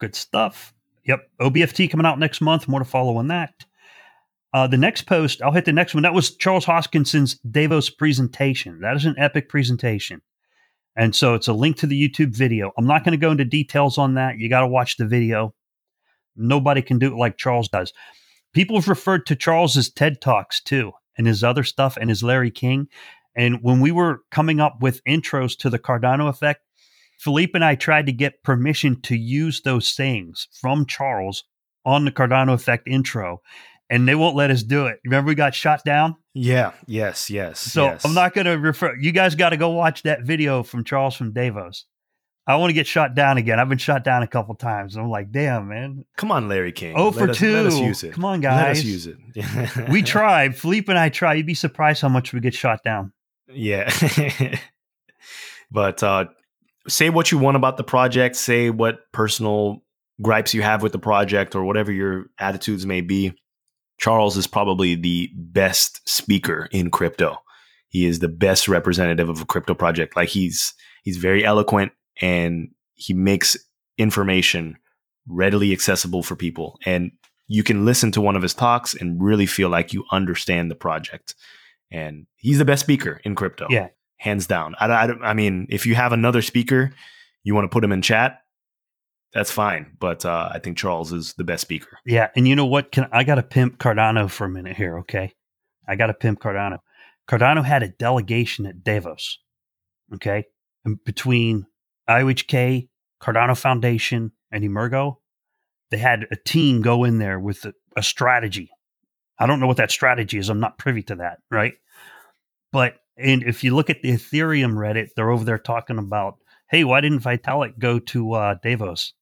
good stuff. Yep. OBFT coming out next month. More to follow on that. Uh, the next post, I'll hit the next one. That was Charles Hoskinson's Davos presentation. That is an epic presentation. And so it's a link to the YouTube video. I'm not going to go into details on that. You got to watch the video. Nobody can do it like Charles does. People have referred to Charles's TED Talks too and his other stuff and his Larry King. And when we were coming up with intros to the Cardano effect, Philippe and I tried to get permission to use those sayings from Charles on the Cardano effect intro, and they won't let us do it. Remember, we got shot down? Yeah, yes, yes. So yes. I'm not going to refer. You guys got to go watch that video from Charles from Davos. I want to get shot down again. I've been shot down a couple times. I'm like, damn, man. Come on, Larry King. Oh, for let us, two. Let us use it. Come on, guys. Let us use it. we tried. Philippe and I tried. You'd be surprised how much we get shot down. Yeah. but uh, say what you want about the project. Say what personal gripes you have with the project or whatever your attitudes may be. Charles is probably the best speaker in crypto. He is the best representative of a crypto project. Like he's he's very eloquent and he makes information readily accessible for people. And you can listen to one of his talks and really feel like you understand the project. And he's the best speaker in crypto. Yeah. Hands down. I, I, I mean, if you have another speaker, you want to put him in chat, that's fine. But uh, I think Charles is the best speaker. Yeah, and you know what? Can I got to pimp Cardano for a minute here? Okay, I got to pimp Cardano. Cardano had a delegation at Davos. Okay, and between IOHK, Cardano Foundation, and Emurgo, they had a team go in there with a, a strategy. I don't know what that strategy is. I'm not privy to that, right? But and if you look at the Ethereum Reddit, they're over there talking about, hey, why didn't Vitalik go to uh, Davos?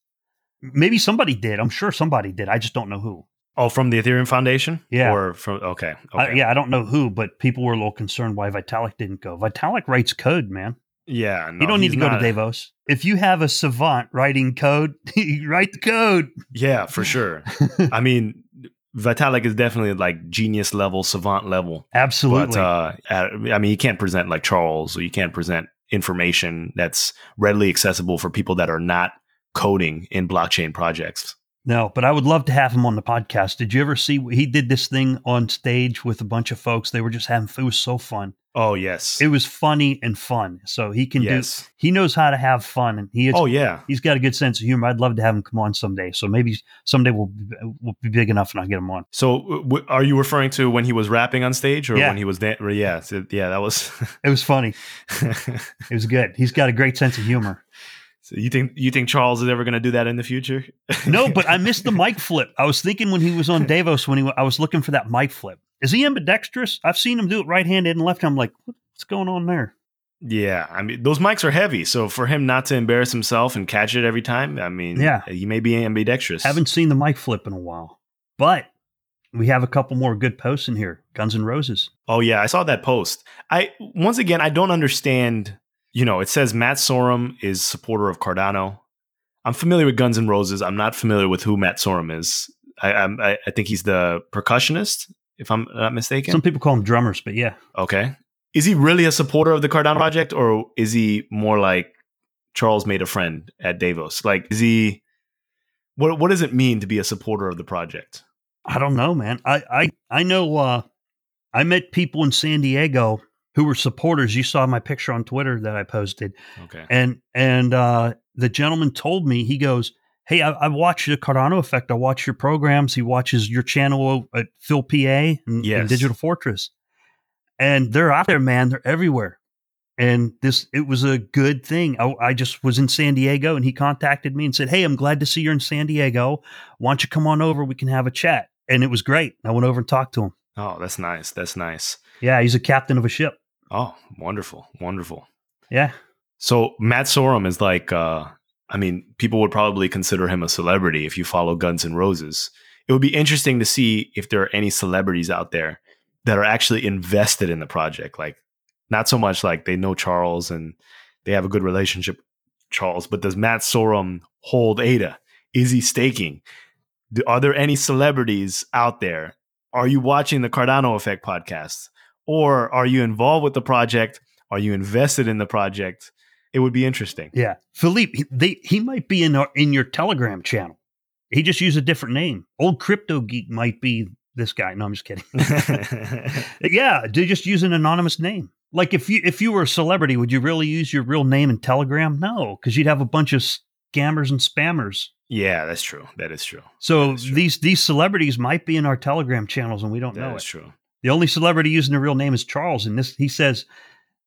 Maybe somebody did. I'm sure somebody did. I just don't know who. Oh, from the Ethereum Foundation? Yeah. Or from okay. I- yeah, I don't know who, but people were a little concerned why Vitalik didn't go. Vitalik writes code, man. Yeah. No, you don't need to go to Davos. If you have a savant writing code, write the code. Yeah, for sure. I mean, Vitalik is definitely like genius level, savant level. Absolutely. But uh, I mean, you can't present like Charles, or you can't present information that's readily accessible for people that are not coding in blockchain projects. no, but I would love to have him on the podcast. Did you ever see he did this thing on stage with a bunch of folks? They were just having it was so fun. Oh yes, It was funny and fun. So he can yes. do he knows how to have fun and he is, Oh yeah. he's got a good sense of humor. I'd love to have him come on someday. So maybe someday we'll be- we'll be big enough and I'll get him on. So, w- are you referring to when he was rapping on stage, or Yeah. when he was dan- Yeah, yeah, that was. It was funny. It was good. He's got a great sense of humor. So you think you think Charles is ever going to do that in the future? No, but I missed the mic flip. I was thinking when he was on Davos when he I was looking for that mic flip. Is he ambidextrous? I've seen him do it right handed and left. hand. I'm like, what's going on there? Yeah, I mean those mics are heavy, so for him not to embarrass himself and catch it every time, I mean, Yeah. he may be ambidextrous. Haven't seen the mic flip in a while, but we have a couple more good posts in here. Guns and Roses. Oh yeah, I saw that post. I once again I don't understand. You know, it says Matt Sorum is supporter of Cardano. I'm familiar with Guns N' Roses. I'm not familiar with who Matt Sorum is. I I, I think he's the percussionist, if I'm not mistaken. Some people call him drummers, but yeah, okay, is he really a supporter of the Cardano project, or is he more like Charles made a friend at Davos? Like, is he? What What does it mean to be a supporter of the project? I don't know, man. I I I know. uh I met people in San Diego who were supporters. You saw my picture on Twitter that I posted. Okay. and and uh, the gentleman told me he goes hey I, I watch the cardano effect. I watch your programs. He watches your channel at phil pa and, and digital fortress. And they're out there man. They're everywhere. And this it was a good thing. I, I just was in san diego and he contacted me and said hey i'm glad to see you're in san diego. Why don't you come on over? We can have a chat. And it was great. I went over and talked to him. Oh, that's nice. That's nice. yeah he's a captain of a ship Oh, wonderful, wonderful. yeah So Matt Sorum is like, uh, I mean, people would probably consider him a celebrity if you follow Guns N' Roses. It would be interesting to see if there are any celebrities out there that are actually invested in the project. Like, not so much like they know Charles and they have a good relationship, with Charles, but does Matt Sorum hold ADA? Is he staking? Are there any celebrities out there? Are you watching the Cardano Effect podcast? Or are you involved with the project? Are you invested in the project? It would be interesting. Yeah, Philippe, he, they, he might be in our, in your Telegram channel. He just used a different name. Old crypto geek might be this guy. No, I'm just kidding. yeah, they just use an anonymous name. Like if you if you were a celebrity, would you really use your real name in Telegram? No, because you'd have a bunch of scammers and spammers. yeah, that's true. That is true. So is true. these these celebrities might be in our Telegram channels and we don't That know it. true. The only celebrity using their real name is Charles, and this he says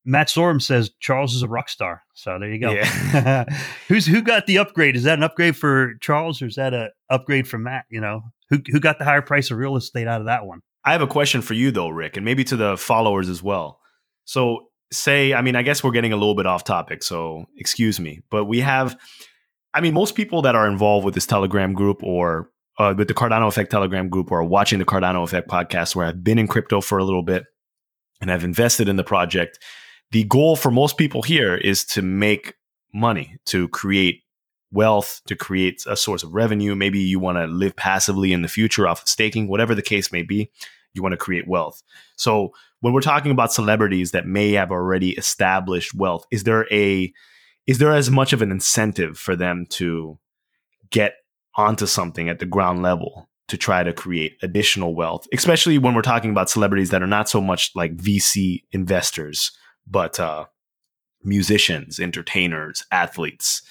Matt Sorum says Charles is a rock star. So there you go. Yeah. Who's who got the upgrade? Is that an upgrade for Charles or is that a upgrade for Matt? You know, who who got the higher price of real estate out of that one? I have a question for you though, Rick, and maybe to the followers as well. So, say, I mean, I guess we're getting a little bit off topic, so excuse me, but we have, I mean, most people that are involved with this Telegram group or uh, with the Cardano Effect Telegram group or watching the Cardano Effect podcast, where I've been in crypto for a little bit and I've invested in the project. The goal for most people here is to make money, to create wealth, to create a source of revenue. Maybe you want to live passively in the future off of staking, whatever the case may be you want to create wealth. So when we're talking about celebrities that may have already established wealth, is there a is there as much of an incentive for them to get onto something at the ground level to try to create additional wealth, especially when we're talking about celebrities that are not so much like VC investors, but uh, musicians, entertainers, athletes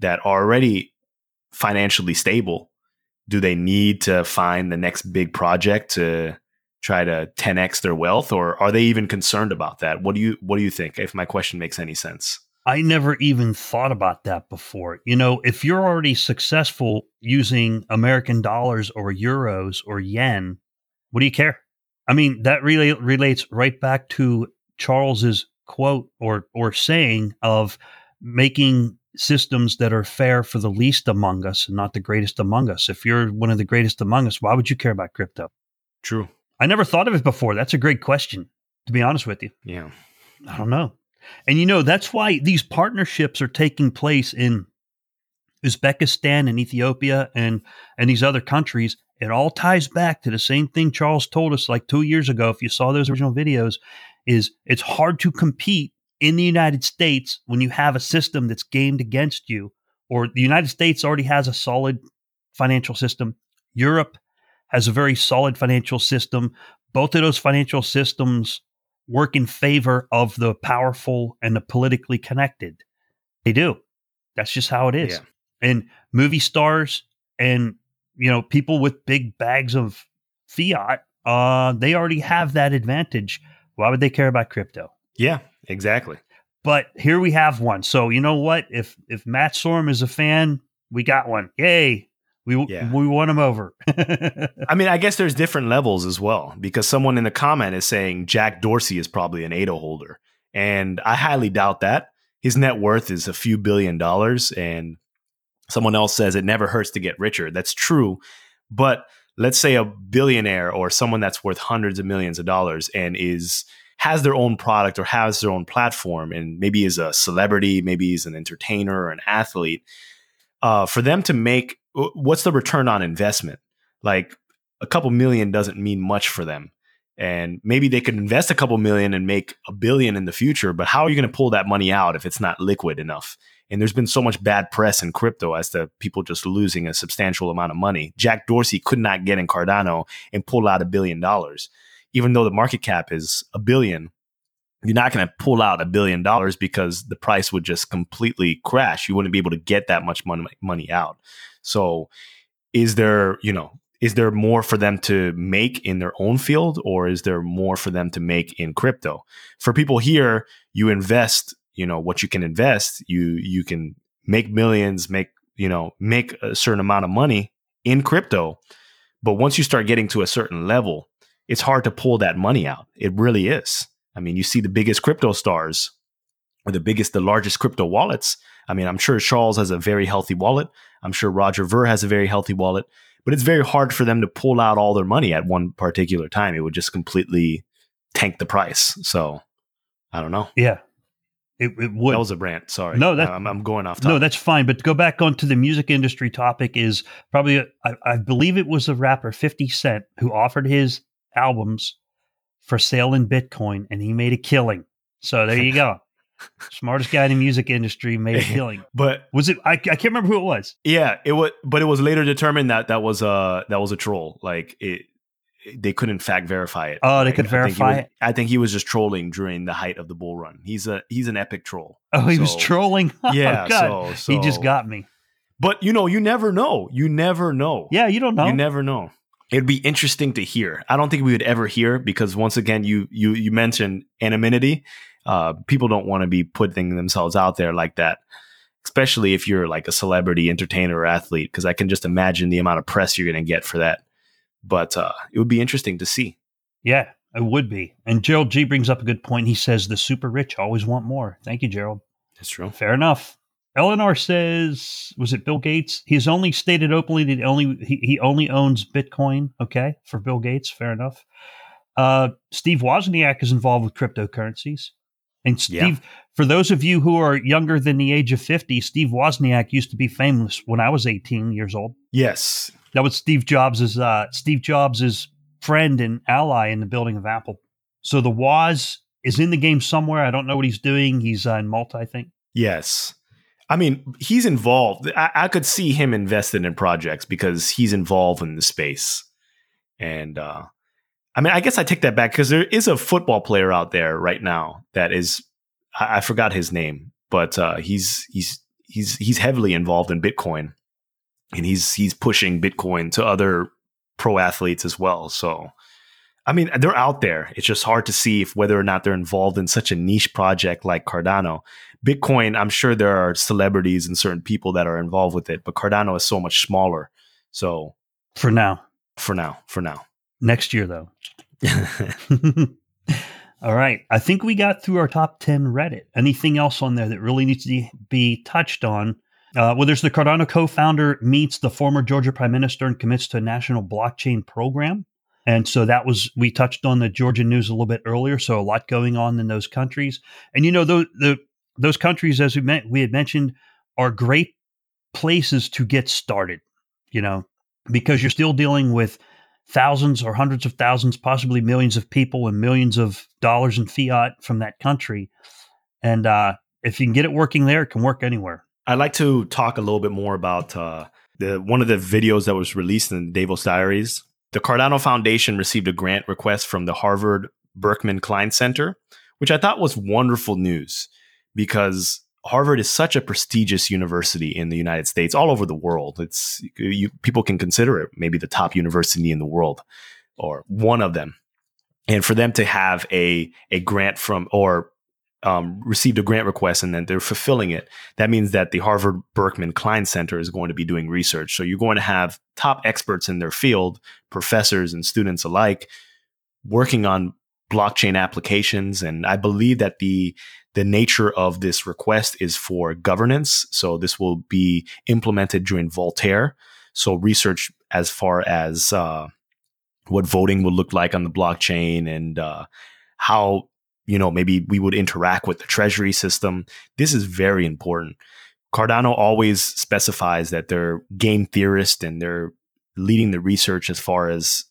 that are already financially stable? Do they need to find the next big project to try to 10x their wealth or are they even concerned about that? What do you what do you think if my question makes any sense? I never even thought about that before. You know, if you're already successful using American dollars or euros or yen, what do you care? I mean, that really relates right back to Charles's quote or or saying of making systems that are fair for the least among us and not the greatest among us. If you're one of the greatest among us, why would you care about crypto? True. I never thought of it before. That's a great question, to be honest with you. Yeah. I don't know. And you know, that's why these partnerships are taking place in Uzbekistan and Ethiopia and and these other countries. It all ties back to the same thing Charles told us like 2 years ago if you saw those original videos is it's hard to compete in the United States when you have a system that's gamed against you, or the United States already has a solid financial system. Europe has a very solid financial system. Both of those financial systems work in favor of the powerful and the politically connected. They do. That's just how it is. Yeah. And movie stars and you know people with big bags of fiat, uh, they already have that advantage. Why would they care about crypto? Yeah, exactly. But here we have one. So you know what? If if Matt Sorum is a fan, we got one. Yay! We yeah. we won them over. I mean, I guess there's different levels as well because someone in the comment is saying Jack Dorsey is probably an ADA holder, and I highly doubt that. His net worth is a few billion dollars, and someone else says it never hurts to get richer. That's true, but let's say a billionaire or someone that's worth hundreds of millions of dollars and is has their own product or has their own platform and maybe is a celebrity, maybe he's an entertainer or an athlete, uh, for them to make Uh, what's the return on investment? Like a couple million doesn't mean much for them. And maybe they could invest a couple million and make a billion in the future, but how are you going to pull that money out if it's not liquid enough? And there's been so much bad press in crypto as to people just losing a substantial amount of money. Jack Dorsey could not get in Cardano and pull out a billion dollars even though the market cap is a billion, you're not going to pull out a billion dollars because the price would just completely crash. You wouldn't be able to get that much money money out. So, is there, you know, is there more for them to make in their own field, or is there more for them to make in crypto? For people here, you invest, you know, what you can invest. You you can make millions, make you know, make a certain amount of money in crypto. But once you start getting to a certain level, it's hard to pull that money out. It really is. I mean, you see the biggest crypto stars or the biggest, the largest crypto wallets. I mean, I'm sure Charles has a very healthy wallet. I'm sure Roger Ver has a very healthy wallet, but it's very hard for them to pull out all their money at one particular time. It would just completely tank the price. So I don't know. Yeah. It, it would. That was a rant. Sorry. No, that, uh, I'm, I'm going off. Topic. No, that's fine. But to go back onto the music industry topic is probably, I believe it was a rapper, 50 Cent, who offered his albums for sale in Bitcoin, and he made a killing. So there you go. Smartest guy in the music industry made a killing. but was it? I, I can't remember who it was. Yeah, it was. But it was later determined that that was a that was a troll. Like it, they couldn't fact verify it. Oh, they could I verify was, it. I think he was just trolling during the height of the bull run. He's a he's an epic troll. Oh, he so, was trolling. Oh, yeah, God. So, so, he just got me. But you know, you never know. You never know. Yeah, you don't know. You never know it'd be interesting to hear. I don't think we would ever hear because once again, you you you mentioned anonymity. Uh, people don't want to be putting themselves out there like that, especially if you're like a celebrity, entertainer, or athlete. Because I can just imagine the amount of press you're going to get for that. But uh, it would be interesting to see. Yeah, it would be. And Gerald G brings up a good point. He says the super rich always want more. Thank you, Gerald. That's true. Fair enough. Eleanor says, was it Bill Gates? He's only stated openly that only he, he only owns Bitcoin. Okay, for Bill Gates, fair enough. Uh, Steve Wozniak is involved with cryptocurrencies. And Steve, yeah. for those of you who are younger than the age of 50, Steve Wozniak used to be famous when I was 18 years old. Yes. That was Steve Jobs' uh, Steve Jobs' friend and ally in the building of Apple. So the Woz is in the game somewhere. I don't know what he's doing. He's uh, in Malta, I think. Yes. I mean, he's involved. I, I, could see him invested in projects because he's involved in the space. And uh, I mean, I guess I take that back because there is a football player out there right now that is I, I forgot his name, but uh, he's he's he's he's heavily involved in Bitcoin. and he's he's pushing Bitcoin to other pro athletes as well. So, I mean, they're out there. It's just hard to see if whether or not they're involved in such a niche project like Cardano. Bitcoin, I'm sure there are celebrities and certain people that are involved with it, but Cardano is so much smaller. So, for now, for now, for now. Next year, though. All right. I think we got through our top 10 Reddit. Anything else on there that really needs to be touched on? Uh, well, there's the Cardano co founder meets the former Georgia prime minister and commits to a national blockchain program. And so that was, we touched on the Georgian news a little bit earlier. So a lot going on in those countries. And, you know, those, the, those countries, as we, met, we had mentioned, are great places to get started, you know, because you're still dealing with thousands or hundreds of thousands, possibly millions of people and millions of dollars in fiat from that country. And uh, if you can get it working there, it can work anywhere. I'd like to talk a little bit more about uh, the one of the videos that was released in Davos Diaries. The Cardano Foundation received a grant request from the Harvard Berkman Klein Center, which I thought was wonderful news because Harvard is such a prestigious university in the United States, all over the world. It's you, people can consider it maybe the top university in the world, or one of them. And for them to have a a grant from or um, received a grant request and then they're fulfilling it, that means that the Harvard Berkman Klein Center is going to be doing research. So you're going to have top experts in their field, professors and students alike, working on blockchain applications. And I believe that the the nature of this request is for governance. So this will be implemented during Voltaire. So research as far as uh, what voting would look like on the blockchain and uh, how you know maybe we would interact with the treasury system. This is very important. Cardano always specifies that they're game theorists and they're leading the research as far as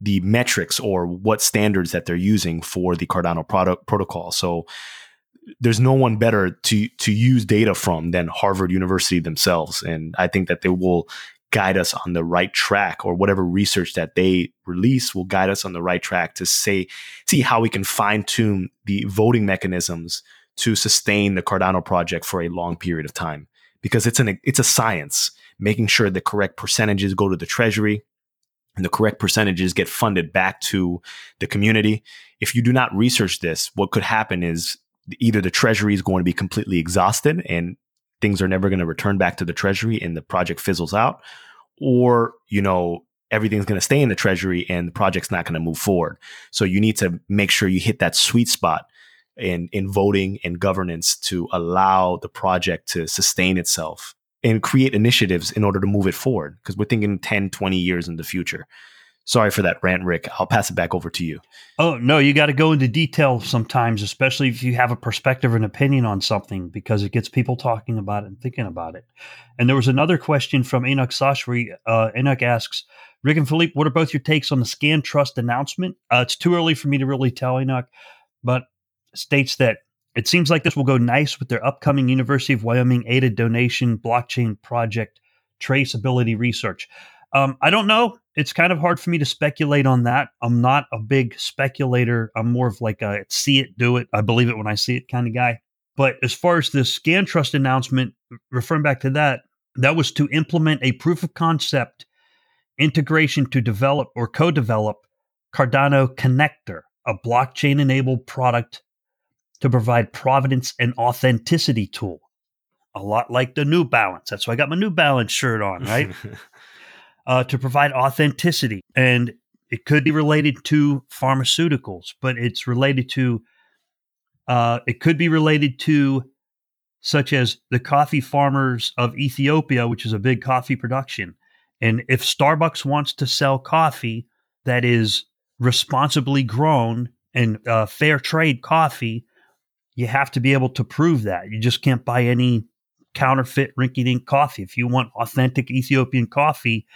the metrics or what standards that they're using for the Cardano product protocol. So there's no one better to to use data from than Harvard University themselves, and I think that they will guide us on the right track or whatever research that they release will guide us on the right track to say see how we can fine tune the voting mechanisms to sustain the Cardano project for a long period of time. Because it's an it's a science making sure the correct percentages go to the treasury and the correct percentages get funded back to the community. If you do not research this what could happen is either the treasury is going to be completely exhausted and things are never going to return back to the treasury and the project fizzles out or you know everything's going to stay in the treasury and the project's not going to move forward. So you need to make sure you hit that sweet spot in in voting and governance to allow the project to sustain itself and create initiatives in order to move it forward because we're thinking 10 20 years in the future Sorry for that rant, Rick. I'll pass it back over to you. Oh, no, you got to go into detail sometimes, especially if you have a perspective and opinion on something, because it gets people talking about it and thinking about it. And there was another question from Enoch Sashri. Uh, Enoch asks, Rick and Philippe, what are both your takes on the ScanTrust announcement? Uh, it's too early for me to really tell Enoch, but states that it seems like this will go nice with their upcoming University of Wyoming aided donation blockchain project traceability research. Um, I don't know it's kind of hard for me to speculate on that. I'm not a big speculator. I'm more of like a see it, do it. I believe it when I see it kind of guy. But as far as the ScanTrust announcement, referring back to that, that was to implement a proof of concept integration to develop or co develop Cardano Connector, a blockchain enabled product to provide provenance and authenticity tool. A lot like the New Balance. That's why I got my New Balance shirt on, right? uh, to provide authenticity. And it could be related to pharmaceuticals, but it's related to, uh, it could be related to such as the coffee farmers of Ethiopia, which is a big coffee production. And if Starbucks wants to sell coffee that is responsibly grown and uh, fair trade coffee, you have to be able to prove that. You just can't buy any counterfeit rinky dink coffee. If you want authentic Ethiopian coffee,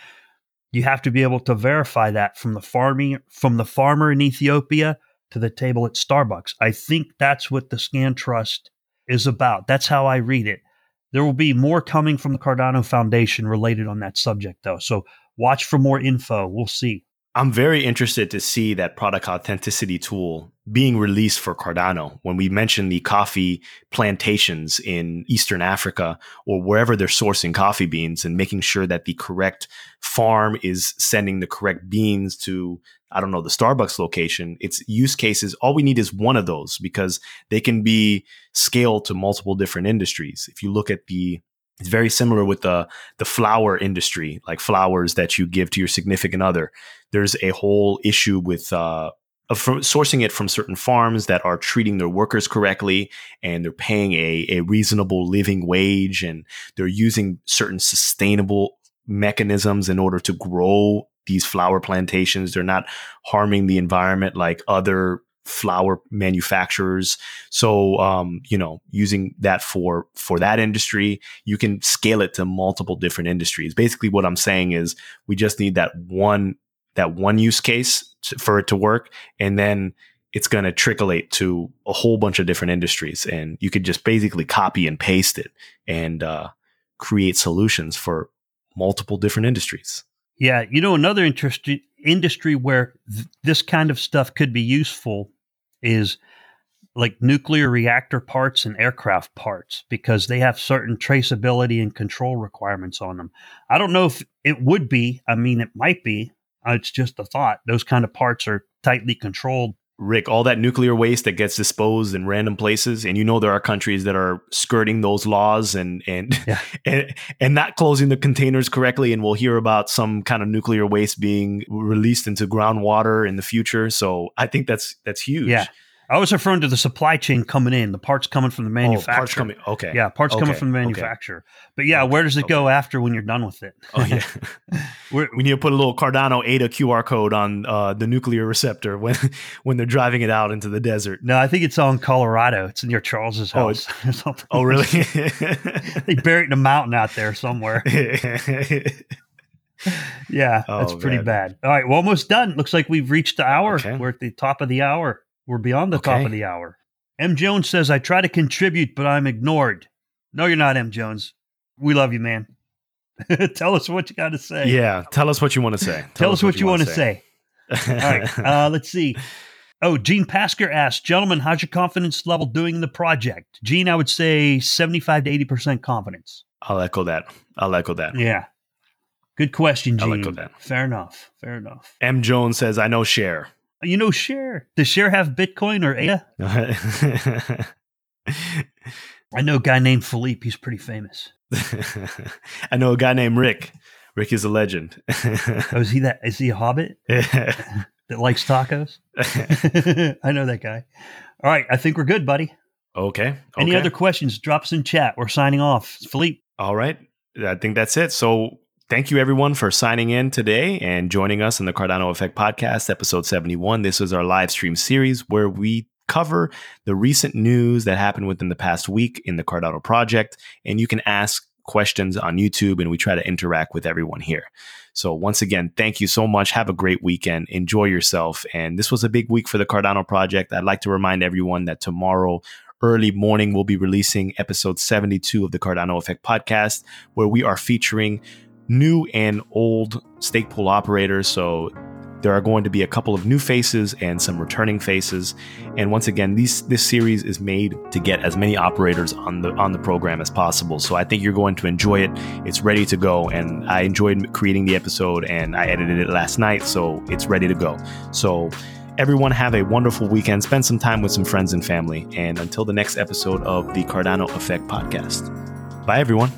you have to be able to verify that from the farming from the farmer in Ethiopia to the table at Starbucks. I think that's what the ScanTrust is about. That's how I read it. There will be more coming from the Cardano Foundation related on that subject, though. So watch for more info. We'll see. I'm very interested to see that product authenticity tool being released for Cardano. When we mentioned the coffee plantations in Eastern Africa or wherever they're sourcing coffee beans and making sure that the correct farm is sending the correct beans to, I don't know, the Starbucks location, it's use cases. All we need is one of those because they can be scaled to multiple different industries. If you look at the it's very similar with the the flower industry, like flowers that you give to your significant other. There's a whole issue with uh, sourcing it from certain farms that are treating their workers correctly and they're paying a, a reasonable living wage and they're using certain sustainable mechanisms in order to grow these flower plantations. They're not harming the environment like other flower manufacturers. So, um, you know, using that for for that industry, you can scale it to multiple different industries. Basically, what I'm saying is we just need that one that one use case to, for it to work, and then it's going to tricklate to a whole bunch of different industries, and you could just basically copy and paste it and uh, create solutions for multiple different industries. Yeah, you know, another interesting industry where th- this kind of stuff could be useful is like nuclear reactor parts and aircraft parts because they have certain traceability and control requirements on them. I don't know if it would be. I mean, it might be. Uh, it's just a thought. Those kind of parts are tightly controlled Rick, all that nuclear waste that gets disposed in random places, and you know there are countries that are skirting those laws and and yeah. and, and not closing the containers correctly, and we'll hear about some kind of nuclear waste being released into groundwater in the future. So I think that's that's huge. Yeah. I was referring to the supply chain coming in, the parts coming from the manufacturer. Oh, parts coming. Okay. Yeah, parts okay. coming from the manufacturer. Okay. But yeah, where does it okay. go after when you're done with it? Oh yeah. we need to put a little Cardano ADA QR code on uh, the nuclear receptor when when they're driving it out into the desert. No, I think it's on Colorado. It's near Charles's house. Oh, oh really? they buried in a mountain out there somewhere. yeah, oh, that's pretty man. bad. All right, we're almost done. Looks like we've reached the hour. We're at the top of the hour. We're beyond the okay. top of the hour. M. Jones says, I try to contribute, but I'm ignored. No, you're not, M. Jones. We love you, man. tell us what you got to say. Yeah, tell us what you want to say. Tell, tell us, what, what you, want to say. say. All right, uh, let's see. Oh, Gene Pasker asked, gentlemen, how's your confidence level doing in the project? Gene, I would say 75 to 80% confidence. I'll echo that. I'll echo that. Yeah. Good question, Gene. I'll echo that. Fair enough. Fair enough. M. Jones says, I know Cher. You know, Cher. Does Cher have Bitcoin or ADA? I know a guy named Philippe. He's pretty famous. I know a guy named Rick. Rick is a legend. oh, is he that? Is he a hobbit that likes tacos? I know that guy. All right, I think we're good, buddy. Okay. okay. Any other questions? Drop us in chat. We're signing off. Philippe. All right. I think that's it. So Thank you, everyone, for signing in today and joining us in the Cardano Effect Podcast, episode 71. This is our live stream series where we cover the recent news that happened within the past week in the Cardano project. And you can ask questions on YouTube and we try to interact with everyone here. So, once again, thank you so much. Have a great weekend. Enjoy yourself. And this was a big week for the Cardano project. I'd like to remind everyone that tomorrow, early morning, we'll be releasing episode 72 of the Cardano Effect podcast, where we are featuring new and old stake pool operators. So there are going to be a couple of new faces and some returning faces. And once again, these this series is made to get as many operators on the on the program as possible. So I think you're going to enjoy it. It's ready to go, and I enjoyed creating the episode, and I edited it last night, so it's ready to go. So. Everyone have a wonderful weekend. Spend some time with some friends and family. And until the next episode of the Cardano Effect podcast. Bye, everyone.